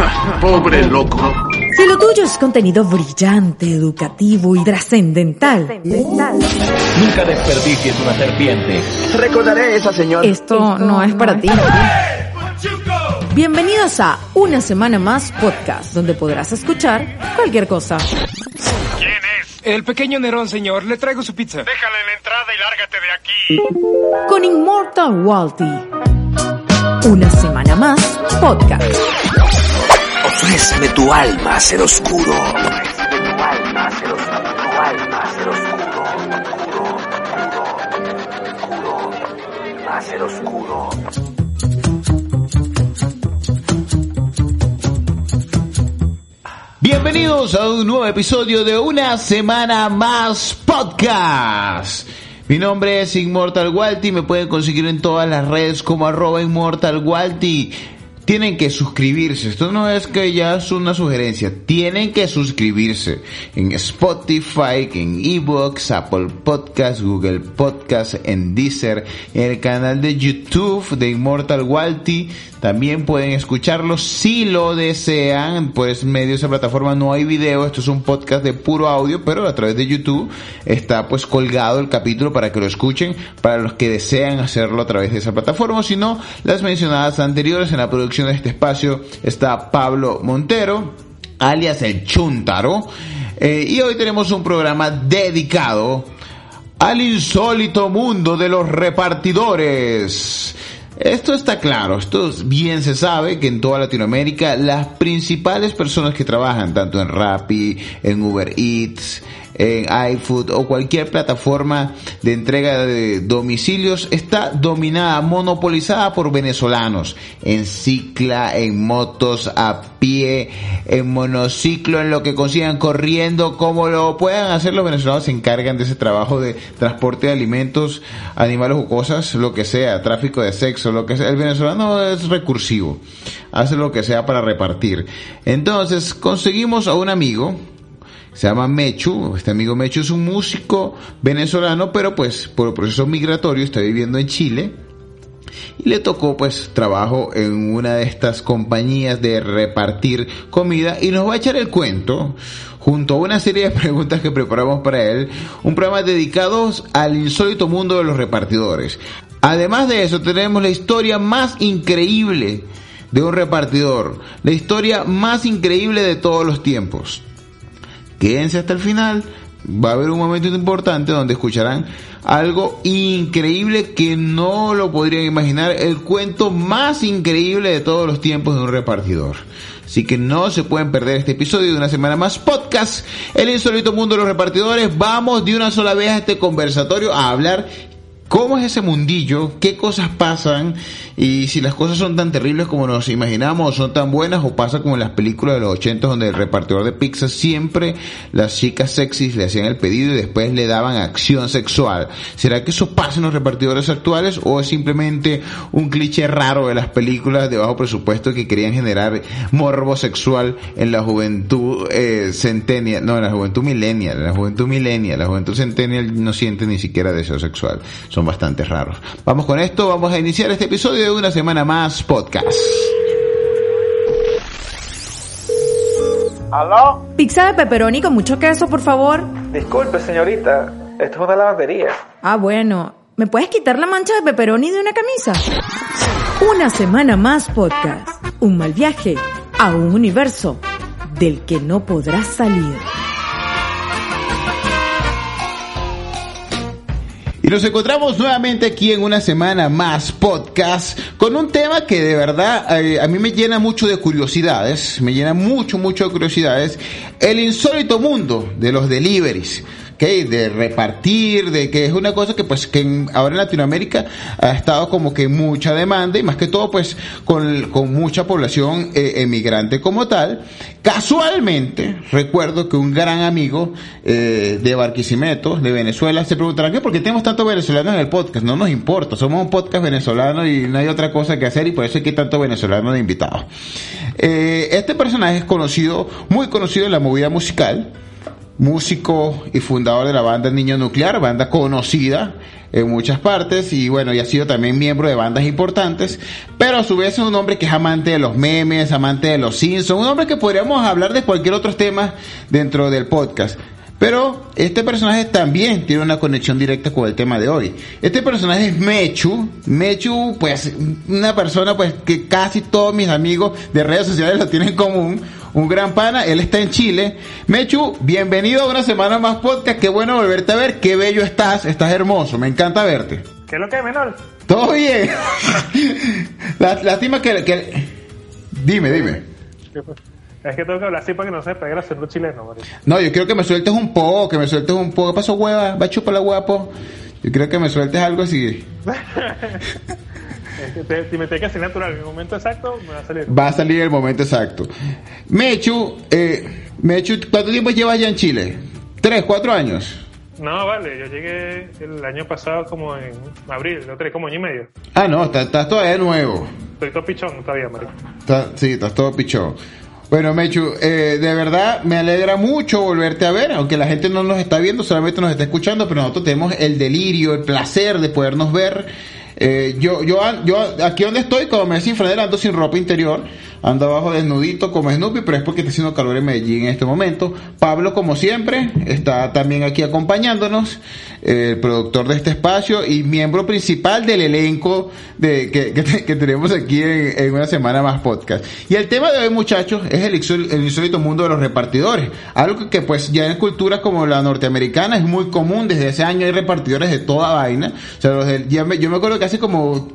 Pobre loco. Si lo tuyo es contenido brillante, educativo y trascendental, Nunca desperdicies una serpiente. Recordaré a esa señora. esto no es para ti. Bienvenidos a Una Semana Más Podcast, donde podrás escuchar cualquier cosa. ¿Quién es? El pequeño Nerón, señor. Le traigo su pizza. Déjale en la entrada y lárgate de aquí. Con Immortal Walty. Una Semana Más Podcast. Ofréceme tu alma, ser oscuro. Bienvenidos a un nuevo episodio de Una Semana Más Podcast. Mi nombre es Inmortal Walty, me pueden conseguir en todas las redes como arroba. Tienen que suscribirse, esto no es que ya es una sugerencia, tienen que suscribirse en Spotify, en Evox, Apple Podcast, Google Podcast, en Deezer, en el canal de YouTube de Immortal Walty. También pueden escucharlo si lo desean, pues medio esa plataforma no hay video, esto es un podcast de puro audio, pero a través de YouTube está pues colgado el capítulo para que lo escuchen, para los que desean hacerlo a través de esa plataforma, si no, las mencionadas anteriores en la producción de este espacio está Pablo Montero, alias el Chuntaro, eh, y hoy tenemos un programa dedicado al insólito mundo de los repartidores. Esto está claro, esto bien se sabe que en toda Latinoamérica las principales personas que trabajan tanto en Rappi, en Uber Eats, en iFood o cualquier plataforma de entrega de domicilios está dominada, monopolizada por venezolanos en cicla, en motos, a pie, en monociclo, en lo que consigan corriendo, como lo puedan hacer los venezolanos se encargan de ese trabajo de transporte de alimentos, animales o cosas, lo que sea, tráfico de sexo, lo que sea. El venezolano es recursivo, hace lo que sea para repartir. Entonces conseguimos a un amigo se llama Mechu, este amigo Mechu es un músico venezolano, pero pues por proceso migratorio está viviendo en Chile y le tocó pues trabajo en una de estas compañías de repartir comida y nos va a echar el cuento junto a una serie de preguntas que preparamos para él, un programa dedicado al insólito mundo de los repartidores. Además de eso tenemos la historia más increíble de un repartidor, la historia más increíble de todos los tiempos. Quédense hasta el final. Va a haber un momento importante donde escucharán algo increíble que no lo podrían imaginar. El cuento más increíble de todos los tiempos de un repartidor. Así que no se pueden perder este episodio de una semana más podcast. El insólito mundo de los repartidores. Vamos de una sola vez a este conversatorio a hablar cómo es ese mundillo, qué cosas pasan y si las cosas son tan terribles como nos imaginamos o son tan buenas o pasa como en las películas de los 80 donde el repartidor de pizza siempre las chicas sexys le hacían el pedido y después le daban acción sexual. ¿Será que eso pasa en los repartidores actuales o es simplemente un cliché raro de las películas de bajo presupuesto que querían generar morbo sexual en la juventud eh, centennial, no, en la juventud millennial, en la juventud millennial, la juventud centennial no siente ni siquiera deseo sexual. Son bastante raros. Vamos con esto, vamos a iniciar este episodio de una semana más podcast. ¿Aló? Pizza de pepperoni con mucho queso, por favor. Disculpe, señorita. Esto es una lavandería. Ah, bueno. ¿Me puedes quitar la mancha de pepperoni de una camisa? Una Semana Más Podcast. Un mal viaje a un universo del que no podrás salir. Nos encontramos nuevamente aquí en una semana más podcast con un tema que de verdad eh, a mí me llena mucho de curiosidades, me llena mucho, mucho de curiosidades, el insólito mundo de los deliveries. De repartir, de que es una cosa que pues que en- ahora en Latinoamérica ha estado como que mucha demanda y más que todo pues con, con mucha población eh, emigrante como tal. Casualmente recuerdo que un gran amigo eh, de Barquisimeto, de Venezuela, se preguntará ¿qué? ¿Por qué tenemos tantos venezolanos en el podcast? No nos importa, somos un podcast venezolano y no hay otra cosa que hacer y por eso hay que tanto venezolano de invitados. Eh, este personaje es conocido, muy conocido en la movida musical músico y fundador de la banda Niño Nuclear, banda conocida en muchas partes y bueno, y ha sido también miembro de bandas importantes, pero a su vez es un hombre que es amante de los memes, amante de los Simpsons, un hombre que podríamos hablar de cualquier otro tema dentro del podcast. Pero este personaje también tiene una conexión directa con el tema de hoy. Este personaje es Mechu. Mechu, pues, una persona pues que casi todos mis amigos de redes sociales lo tienen en común. Un gran pana, él está en Chile. Mechu, bienvenido a una semana más podcast. Qué bueno volverte a ver. Qué bello estás. Estás hermoso. Me encanta verte. ¿Qué es lo que es menor? Todo bien. La- Lástima que, que... Dime, dime. Es que tengo que hablar así para que no se pegue el acento chileno, marico. No, yo creo que me sueltes un poco, que me sueltes un poco. ¿Qué pasó, hueva? Va a chupar la guapo. Yo creo que me sueltes algo así. Si me tiene que en el momento exacto, me va a salir. Va a salir el momento exacto. Mechu, eh, Mechu, ¿cuánto tiempo llevas ya en Chile? ¿Tres, cuatro años? No, vale, yo llegué el año pasado como en abril, no tres, como año y medio. Ah, no, estás, estás todavía nuevo. Estoy todo pichón todavía, marico. Estás- sí, estás todo pichón. Bueno, Mechu, eh, de verdad me alegra mucho volverte a ver, aunque la gente no nos está viendo, solamente nos está escuchando, pero nosotros tenemos el delirio, el placer de podernos ver. Eh, yo, yo, yo, aquí donde estoy, como me decía Fredel, ando sin ropa interior, ando abajo desnudito como Snoopy, pero es porque está haciendo calor en Medellín en este momento. Pablo, como siempre, está también aquí acompañándonos, el productor de este espacio y miembro principal del elenco de, que, que te- que tenemos aquí en, una semana más podcast. Y el tema de hoy, muchachos, es el, insól- el insólito mundo de los repartidores. Algo que, pues ya en culturas como la norteamericana es muy común, desde ese año hay repartidores de toda vaina. O sea, los del- ya me- yo me acuerdo que hace como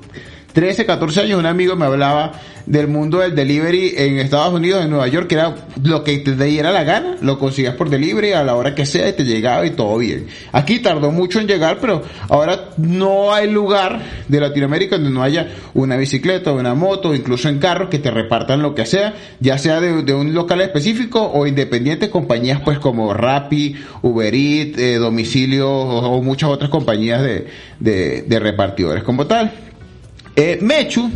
13, 14 años un amigo me hablaba del mundo del delivery en Estados Unidos, en Nueva York, que era lo que te diera la gana, lo conseguías por delivery a la hora que sea y te llegaba y todo bien. Aquí tardó mucho en llegar, pero ahora no hay lugar de Latinoamérica donde no haya una bicicleta, una moto, incluso en carro que te repartan lo que sea, ya sea de, un local específico o independientes compañías pues como Rappi, Uber Eats, eh, Domicilio o, o muchas otras compañías de, de, de repartidores como tal. Eh, Mechu,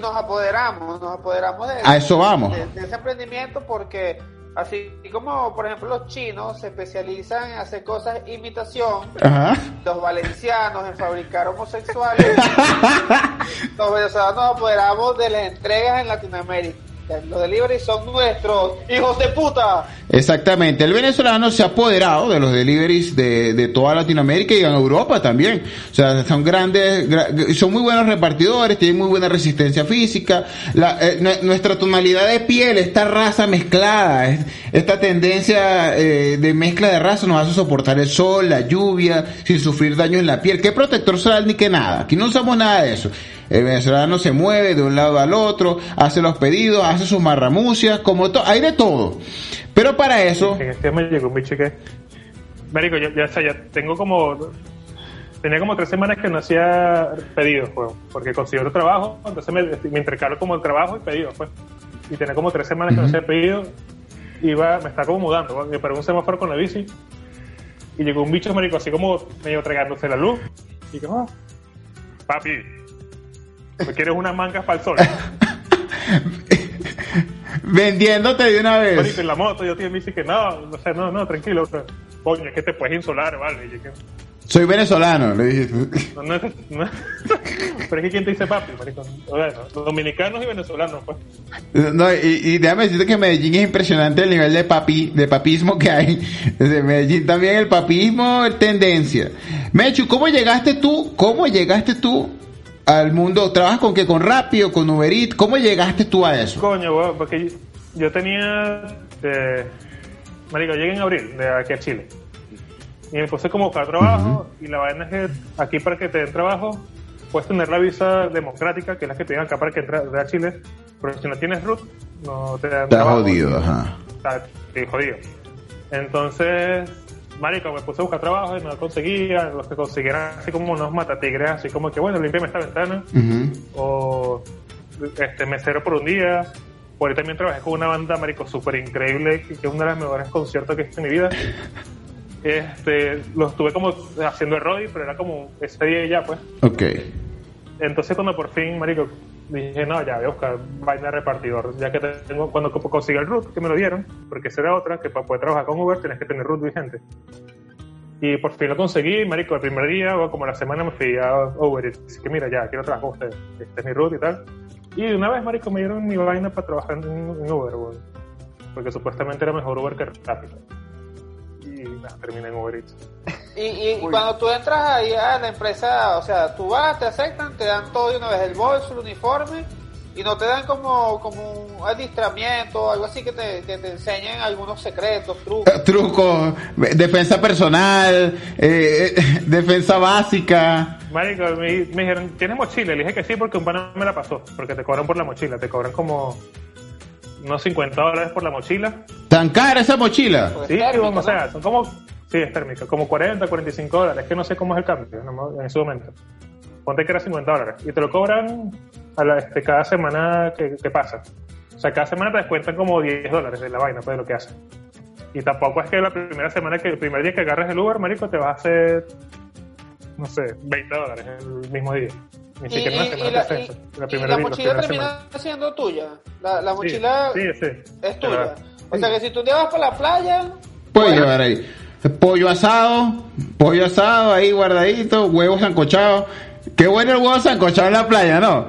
nos apoderamos, nos apoderamos de, A eso vamos. de, de ese emprendimiento porque así como por ejemplo los chinos se especializan en hacer cosas de imitación, ajá. los valencianos en fabricar homosexuales, los venezolanos nos apoderamos de las entregas en Latinoamérica. Los delivery son nuestros, hijos de puta. Exactamente, el venezolano se ha apoderado de los deliveries de, de toda Latinoamérica y en Europa también. O sea, son grandes, gra- son muy buenos repartidores, tienen muy buena resistencia física. La- eh, nue- nuestra tonalidad de piel, esta raza mezclada, es- esta tendencia eh, de mezcla de raza nos hace soportar el sol, la lluvia, sin sufrir daños en la piel. ¿Qué protector solar ni qué nada? Aquí no usamos nada de eso. El venezolano se mueve de un lado al otro, hace los pedidos, hace sus marramucias, como todo, hay de todo. Pero para eso, En este me llegó un bicho que. Marico, yo ya, ya tengo como. Tenía como tres semanas que no hacía pedidos, pues, porque conseguí otro trabajo, entonces me, me intercalo como el trabajo y pedidos, pues. Y tenía como tres semanas que no hacía pedidos, iba, me estaba como mudando, pues, me paré un semáforo con la bici, y llegó un bicho, marico, así como medio tragándose la luz, y que, oh, papi, ¿me quieres unas mangas para el sol? vendiéndote de una vez. en la moto, yo te bici que no, o sea, no, no, tranquilo, o sea, coño, es que te puedes insolar, vale, y yo que- Soy venezolano, le dije. No, no, no Pero es que quién te dice papi, marico. Bueno, dominicanos y venezolanos, pues. No, y, y déjame decirte que Medellín es impresionante el nivel de papi, de papismo que hay. Desde Medellín también el papismo es tendencia. Mechu, ¿cómo llegaste tú? ¿Cómo llegaste tú al mundo? ¿Trabajas con qué? ¿Con Rappi o con Uber Eats? ¿Cómo llegaste tú a eso? Coño, weón, porque yo, yo tenía. Eh, marico, llegué en abril de aquí a Chile. Y me puse como buscar trabajo. Y la vaina es que aquí para que te den trabajo, puedes tener la visa democrática, que es la que te dan acá para que entres a Chile. Pero si no tienes RUT, no te dan Estás trabajo. jodido, ajá. Está jodido. Entonces, marico, me puse a buscar trabajo y no conseguía. Los que consiguieran así como unos matatigres, así como que, bueno, límpiame esta ventana. O este mesero por un día. Por ahí también trabajé con una banda, marico, súper increíble, que es uno de los mejores conciertos que he hecho en mi vida. Este, lo estuve como haciendo el Roddy, pero era como ese día y ya, pues. Ok. Entonces cuando por fin, marico, dije, no, ya voy a buscar vaina de repartidor, ya que tengo, cuando co- consiga el root, que me lo dieron, porque esa era otra, que para poder trabajar con Uber tienes que tener root vigente. Y por fin lo conseguí, marico, el primer día, o como la semana me fui a Uber y dije, mira, ya, quiero trabajar con ustedes, este es mi root y tal. Y de una vez, marico, me dieron mi vaina para trabajar en, Uber, weón. porque supuestamente era mejor Uber que Rápido. Terminé en Uber Eats. Y, y cuando tú entras ahí a la empresa, o sea, tú vas, te aceptan, te dan todo de una vez, el bolso, el uniforme, y no te dan como, como un adiestramiento, algo así que te, que te enseñen algunos secretos, trucos. Truco, defensa personal, eh, eh, defensa básica. Marico, me, me dijeron, ¿tienes mochila? Le dije que sí porque un pana me la pasó, porque te cobran por la mochila, te cobran como unos 50 dólares por la mochila. ¿Tan cara esa mochila? Pues Sí, o sea, ¿no? son como, sí, es térmica, como 40, 45 dólares, es que no sé cómo es el cambio no, en ese momento. Ponte que era 50 dólares y te lo cobran a la, este, cada semana que, que pasa. O sea, cada semana te descuentan como 10 dólares de la vaina, pues de lo que haces. Y tampoco es que la primera semana, que el primer día que agarres el Uber, marico, te vas a hacer, no sé, 20 dólares el mismo día. Ni siquiera una semana la, primera mochila termina semana. siendo tuya. La, mochila Sí, sí. es tuya. O sea que si tú te vas para la playa, Puedes llevar ahí. Pollo asado, pollo asado ahí guardadito, huevos sancochados. Qué bueno el huevo sancochado en la playa, ¿no?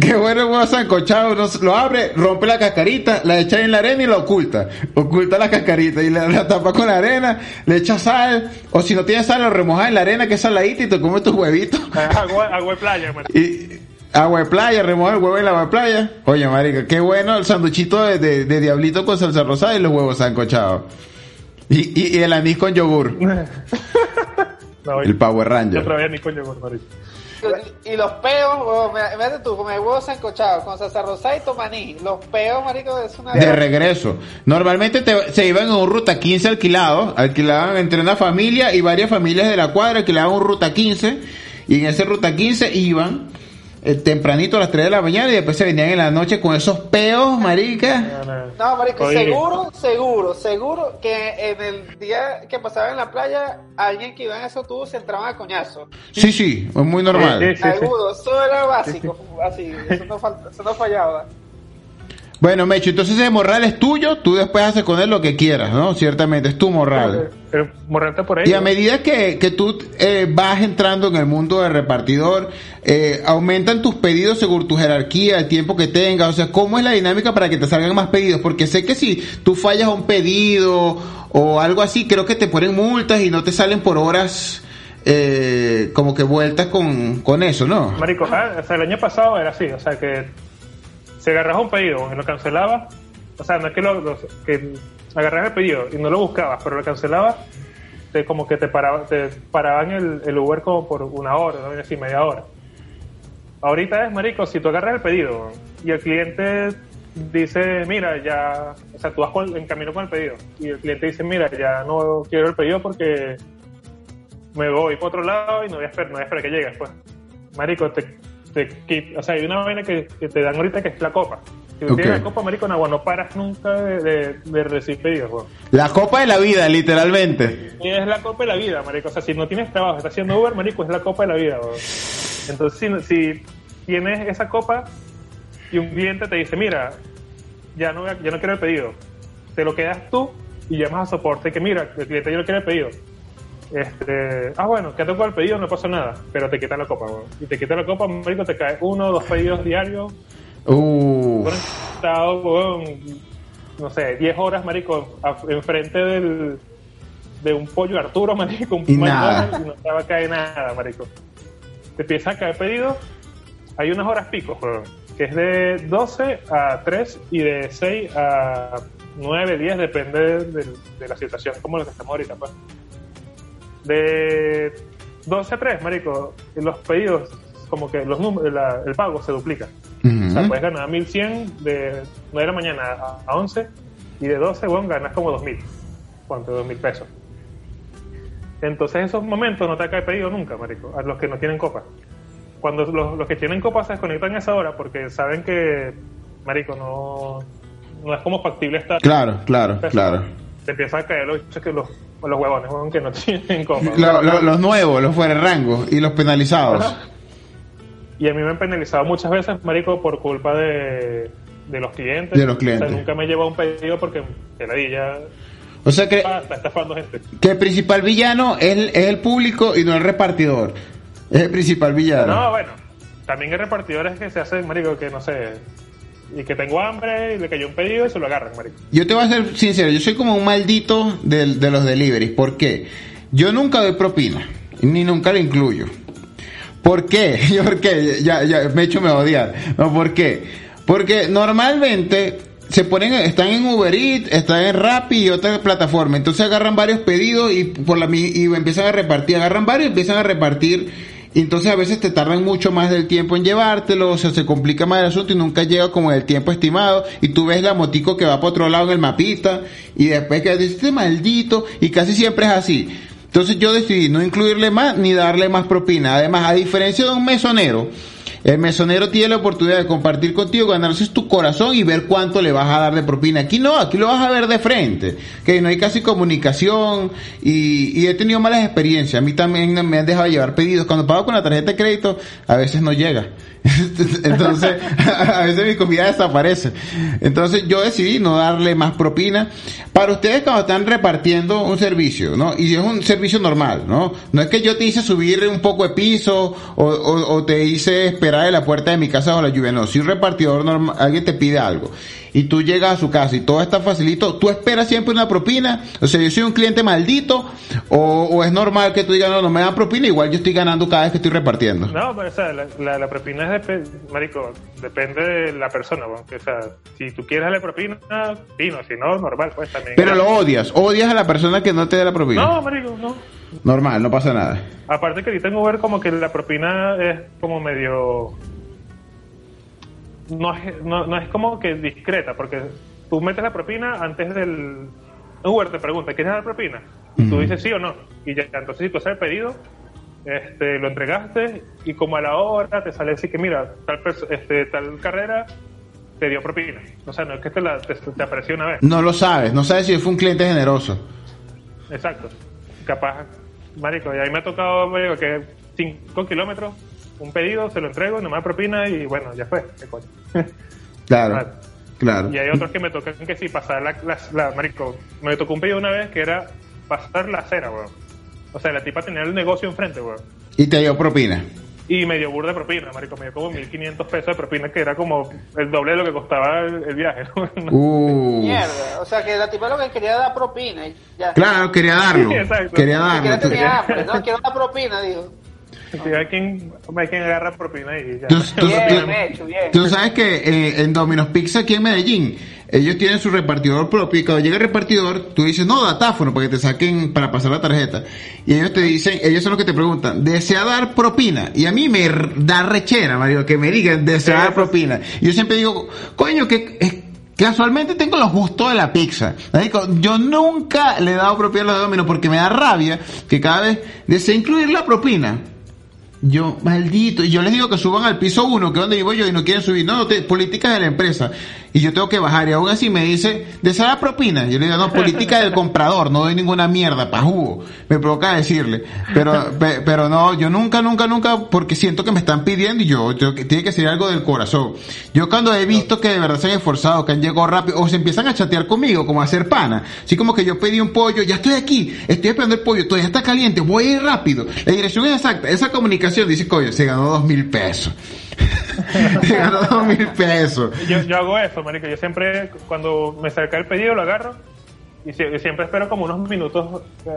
Qué bueno el huevo sancochado. uno lo abre, rompe la cascarita, la echa en la arena y la oculta. Oculta la cascarita y la, la tapa con la arena, le echa sal. O si no tiene sal, lo remojas en la arena que es saladita y te comes tus huevitos. Agua, agua de playa, marico. Y agua de playa, remoja el huevo en la agua de playa. Oye, marica, qué bueno el sanduchito de, de- de diablito con salsa rosada y los huevos sancochados. Y, y, y el anís con yogur. No, El Power Yo Ranger. trabajé ni coño con marico. Y, y los peos, huevón, mira- tú, comer huevos sancochados con salsa rosada y tomaní. Los peos, marico, es una... De regreso. Normalmente te- se iban en un ruta 15 alquilado. Alquilaban entre una familia y varias familias de la cuadra. Alquilaban un ruta 15. Y en ese ruta 15 iban eh, tempranito a las 3 de la mañana y después se venían en la noche con esos peos, marica. No, Oye. seguro, seguro, seguro que en el día que pasaba en la playa, alguien que iba en esos tubos se entraba a coñazo. Sí, sí, es muy normal. Sí, sí, eso era básico, así, eso no, falta, eso no fallaba. Bueno, Mecho, entonces ese morral es tuyo, tú después haces con él lo que quieras, ¿no? Ciertamente, es tu morral. Morrente por ahí. Y a medida que, que tú eh, vas entrando en el mundo de repartidor, eh, aumentan tus pedidos según tu jerarquía, el tiempo que tengas, o sea, ¿cómo es la dinámica para que te salgan más pedidos? Porque sé que si tú fallas un pedido o algo así, creo que te ponen multas y no te salen por horas eh, como que vueltas con, con eso, ¿no? Marico, ah, o sea, el año pasado era así, o sea, que si agarras un pedido y lo cancelabas, o sea, no es que, lo, lo- que el pedido y no lo buscabas, pero lo cancelabas, te, como que te, paraba, te paraban el, el Uber como por una hora, no así, media hora. Ahorita es, marico, si tú agarras el pedido y el cliente dice, mira, ya, o sea, tú vas con- en camino con el pedido y el cliente dice, mira, ya no quiero el pedido porque me voy por otro lado y no voy a esperar, no voy a esperar que llegues, pues. Marico, te, te quit- o sea, hay una vaina que, que te dan ahorita que es la copa. Si tú Ok. tienes la copa, marico, no, no paras nunca de, de, de recibir pedidos, weón. La copa de la vida, literalmente. Y es la copa de la vida, marico. O sea, si no tienes trabajo, estás haciendo Uber, marico, es la copa de la vida. Entonces, si, si tienes esa copa y un cliente te dice, mira, ya no, ya no quiero el pedido, te lo quedas tú y llamas a soporte que, mira, el cliente ya no quiere el pedido. Este, ah, bueno, que tocó el pedido, no pasa nada, pero te quitan la copa, weón. Y te quitan la copa, marico, te cae uno o dos pedidos diarios, Uh, estado, weón, no sé, 10 horas, marico, enfrente del, de un pollo Arturo, marico, un Y nada. y no te va a caer nada, marico. Te empieza a caer pedido, hay unas horas pico, weón, que es de 12 a 3 y de 6 a 9, 10, depende de, de- de la situación, como lo que estamos ahorita, pues. De 12 a 3, marico, los pedidos, como que los números, la- el pago se duplica. O sea, puedes ganar 1100 de 9 de la mañana a, a 11 y de 12, bueno, ganas como 2000. ¿Cuánto? 2000 pesos. Entonces, esos momentos no te cae pedido nunca, marico, a los que no tienen copa. Cuando los, los que tienen copa se desconectan a esa hora porque saben que, marico, no, no es como factible estar. Claro, claro, pesos. claro. Te empiezan a caer los, que los, los huevones, huevón, que no tienen. Lo- lo- los nuevos, los fuera de rango y los penalizados. Ajá. Y a mí me han penalizado muchas veces, marico, por culpa de, de los clientes. De los clientes. O sea, nunca me he llevado un pedido porque el ya O sea que, está estafando gente. que el principal villano es el, es el público y no el repartidor. Es el principal villano. No, bueno, también hay repartidores que se hacen, marico, que no sé, y que tengo hambre y le cayó un pedido y se lo agarran, marico. Yo te voy a ser sincero, yo soy como un maldito del- de, los deliveries. ¿Por qué? Yo nunca doy propina, ni nunca la incluyo. ¿Por qué? Yo, ¿Por qué? Ya, ya, me he hecho me odiar. No, ¿por qué? Porque normalmente se ponen, están en Uber Eats, están en Rappi y otras plataformas. Entonces agarran varios pedidos y por la y empiezan a repartir. Agarran varios y empiezan a repartir. Y entonces a veces te tardan mucho más del tiempo en llevártelo, o sea, se complica más el asunto y nunca llega como el tiempo estimado. Y tú ves la motico que va para otro lado en el mapita y después que dices, este maldito, y casi siempre es así. Entonces yo decidí no incluirle más ni darle más propina. Además, a diferencia de un mesonero, el mesonero tiene la oportunidad de compartir contigo, ganarse tu corazón y ver cuánto le vas a dar de propina. Aquí no, aquí lo vas a ver de frente. Que no hay casi comunicación y, he tenido malas experiencias. A mí también me han dejado llevar pedidos. Cuando pago con la tarjeta de crédito, a veces no llega. Entonces, a veces mi comida desaparece. Entonces yo decidí no darle más propina. Para ustedes cuando están repartiendo un servicio, ¿no? Y es un servicio normal, ¿no? No es que yo te hice subir un poco de piso o, o- o te hice esperar en la puerta de mi casa bajo la lluvia. No, si un repartidor normal, alguien te pide algo y tú llegas a su casa y todo está facilito, tú esperas siempre una propina. O sea, yo soy un cliente maldito o, o es normal que tú digas, no, no me dan propina, igual yo estoy ganando cada vez que estoy repartiendo. No, pero o sea, la, la, la propina es, depe- marico, depende de la persona, weón, que, o sea, si tú quieres darle propina, pino, si no, normal, pues también. Pero lo odias, odias a la persona que no te da la propina. No, marico, no. Normal, no pasa nada. Aparte que ahorita en Uber como que la propina es como medio... No es, no, no es como que discreta, porque tú metes la propina antes del... Uber te pregunta, ¿quieres dar propina? Y tú dices sí o no. Y ya, entonces si tú haces el pedido, este, lo entregaste y como a la hora te sale así que mira, tal, este, tal carrera te dio propina. O sea, no es que te, la, te, te apareció una vez. No lo sabes, no sabes si fue un cliente generoso. Exacto. Capaz, marico, y ahí me ha tocado, marico, que 5 kilómetros, un pedido, se lo entrego, no me da propina y bueno, ya fue. ¿Qué coño? Claro, Vale. claro. y hay otros que me tocan que sí, pasar la, la, la- marico, me tocó un pedido una vez que era pasar la acera, weón. O sea, la tipa tenía el negocio enfrente, weón. Y te dio propina. Y me dio burda de propina, marico, me dio como 1.500 pesos de propina, que era como el doble de lo que costaba el, el viaje. ¿no? Uh. Mierda, o sea que la tipa lo que quería era dar propina y ya. Claro, quería darlo. Quería darlo. tenía hambre, no, quiero dar propina, digo. Sí, hay, quien, hay quien agarra propina y ya. Tú, tú- Bien, tú- hecho, bien. tú sabes que eh, en Domino's Pizza aquí en Medellín, ellos tienen su repartidor propio y cuando llega el repartidor, tú dices, no, datáfono, para que te saquen, para pasar la tarjeta. Y ellos te dicen, ellos son los que te preguntan, ¿desea dar propina? Y a mí me r- da rechera, Mario, que me digan, ¿desea dar propina? Y yo siempre digo, coño, que... Casualmente tengo los gustos de la pizza. Yo nunca le he dado propina a los Domino's porque me da rabia que cada vez desea incluir la propina. Yo, maldito, y yo les digo que suban al piso uno, que es donde vivo yo, y no quieren subir. No, no, te- política de la empresa. Y yo tengo que bajar, y aún así me dice, ¿desea la propina? Yo le digo, no, política del comprador, no doy ninguna mierda, pa' jugo. Me provoca decirle. Pero, pe- pero no, yo nunca, nunca, nunca, porque siento que me están pidiendo y yo, que- tiene que ser algo del corazón. Yo cuando he visto que de verdad se han esforzado, que han llegado rápido, o se empiezan a chatear conmigo, como a hacer pana. Así como que yo pedí un pollo, ya estoy aquí, estoy esperando el pollo, todavía está caliente, voy a ir rápido. La dirección es exacta. Esa comunicación dice, coño, se ganó dos mil pesos. se ganó dos mil pesos. Yo, yo hago eso, marico. Yo siempre, cuando me acerca el pedido, lo agarro y sie- y siempre espero como unos minutos eh,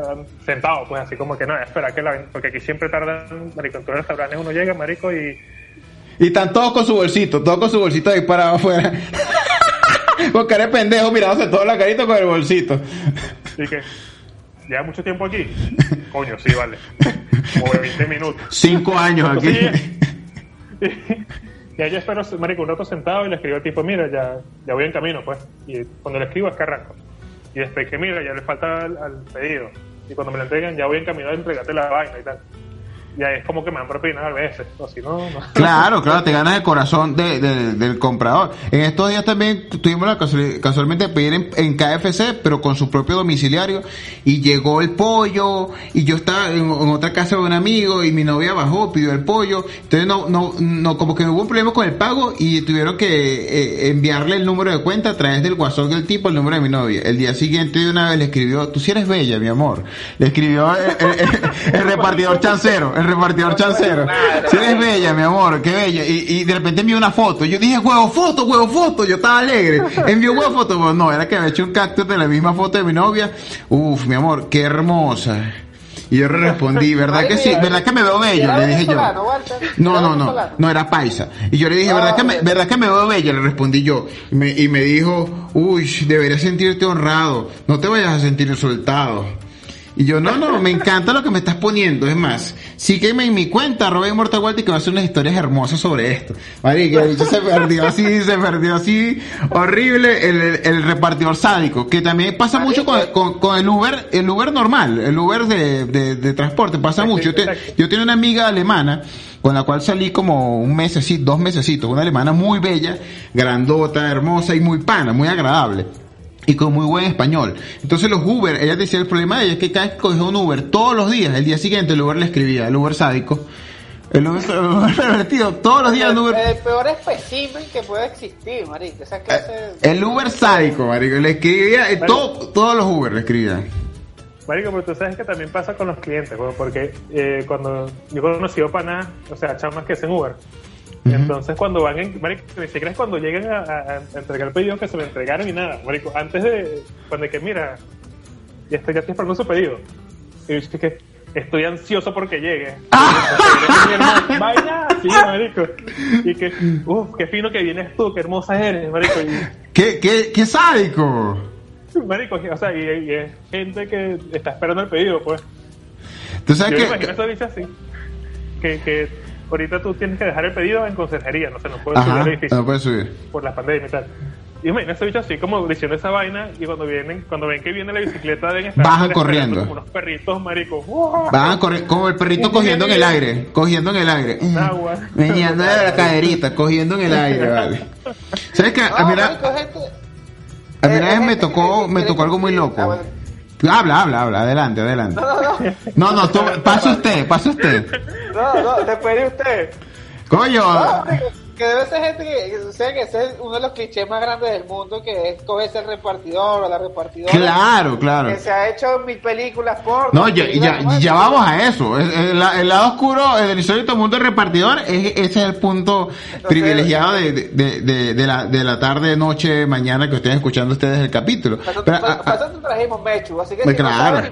sentado, pues así como que no, espera que la... Porque aquí siempre tardan, marico, en todos los restaurantes uno llega, marico, y... Y están todos con su bolsito, todos con su bolsito ahí parado afuera. cara de pendejo mirándose toda la carita con el bolsito. y que... ¿Lleva mucho tiempo aquí? Coño, sí, vale. Como 20 minutos. Cinco años aquí. Y yo espero, marico, un rato sentado y le escribo al tipo, mira, ya, ya voy en camino, pues. Y cuando le escribo es que arranco. Y después que, mira, ya le falta al, pedido. Y cuando me lo entreguen, ya voy en camino a entregarte la vaina y tal. Es como que me dan propina a veces. Claro, claro, te ganas el corazón de- de- del comprador. En estos días también tu- tuvimos la casualmente de pedir en, KFC, pero con su propio domiciliario, y llegó el pollo, y yo estaba en, otra casa de un amigo, y mi novia bajó, pidió el pollo, entonces no, no, no, como que hubo un problema con el pago, y tuvieron que eh, enviarle el número de cuenta a través del WhatsApp del tipo, el número de mi novia. El día siguiente de una vez le escribió, tú sí eres bella, mi amor. Le escribió el, repartidor chancero, repartidor chancero. Si eres bella, mi amor, qué bella. Y, y de repente envió una foto. Yo dije, huevo, foto, huevo, foto. Yo estaba alegre. Envió huevo, foto. No, era que había hecho un cactus de la misma foto de mi novia. Uf, mi amor, qué hermosa. Y yo le respondí, ¿verdad que sí? ¿Verdad que me veo bello? ¿Era Le dije yo. No, ¿Era no, no, no era paisa. Y yo le dije, Ah, ¿verdad que me, verdad que me veo bella? Le respondí yo. Y me, y me dijo, uy, deberías sentirte honrado. No te vayas a sentir insultado. Y yo, no, no, me encanta lo que me estás poniendo. Es más, sígueme en mi cuenta, Robin Mortal Walter, que va a hacer unas historias hermosas sobre esto. Marica, el bicho se perdió así, se perdió así, horrible, el, el- el repartidor sádico, que también pasa mucho con, con- con el Uber, el Uber normal, el Uber de, de- de transporte, pasa mucho. Yo, te- yo tengo una amiga alemana, con la cual salí como un mes así, dos mesecitos, una alemana muy bella, grandota, hermosa y muy pana, muy agradable y con muy buen español. Entonces los Uber, ella decía el problema de ella es que cada vez que cogía un Uber todos los días, el día siguiente el Uber le escribía, el Uber sádico, el Uber, el Uber pervertido, todos los días el El, Uber, el peor espécimen que puede existir, marico. Clase de- Eh, el Uber sádico, marico, le escribía, eh, todo- todos los Uber le escribían. Marico, pero tú sabes que también pasa con los clientes, porque eh, cuando yo conocí a Paná, o sea, chamas que hacen Uber, entonces cuando van en, marico, ni siquiera es cuando llegan a, a- a entregar el pedido que se me entregaron y nada, marico, antes de, cuando es que mira, ya estoy, ya estoy esperando su pedido, y yo que estoy ansioso porque llegue. Vaya, sí, marico, y que, uff, qué fino que vienes tú, qué hermosa eres, marico, y, ¿Qué, qué, qué sádico? marico, o sea, y, y es gente que está esperando el pedido, pues. ¿Tú sabes Yo me que, imagino eso dice así. Que, que ahorita tú tienes que dejar el pedido en conserjería, no sé, no puedes subir al edificio no puedes subir. por la pandemia y tal. Y imagina ese bicho así como diciendo esa vaina y cuando vienen, cuando ven que viene la bicicleta deben estar Bajan esperando corriendo. como unos perritos maricos. ¡Wow! Van a correr como el perrito cogiendo en el aire, cogiendo en el aire. Agua. Meñando de la caderita, cogiendo en el aire, vale. ¿Sabes qué? A mí gente- a mí vez me tocó, me tocó algo muy Ah, loco. Habla, habla, habla, adelante, adelante. No, no, no. No, no, tú, pase usted, pase usted. No, no, te pedí usted. Coño, No, que debe ser gente que, o sea, que ese es uno de los clichés más grandes del mundo, que es cogerse el repartidor o la repartidora. claro, claro. Que se ha hecho en mil películas por. No, ya, ya, ya vamos a eso. El, el- el lado oscuro del insólito mundo del repartidor, es, ese es el punto privilegiado de, de, de, de la, de la tarde, noche, mañana que estén escuchando ustedes el capítulo. Para Pero, para- ah, ah, trajimos Mechu, así que Pues si no claro. sabes.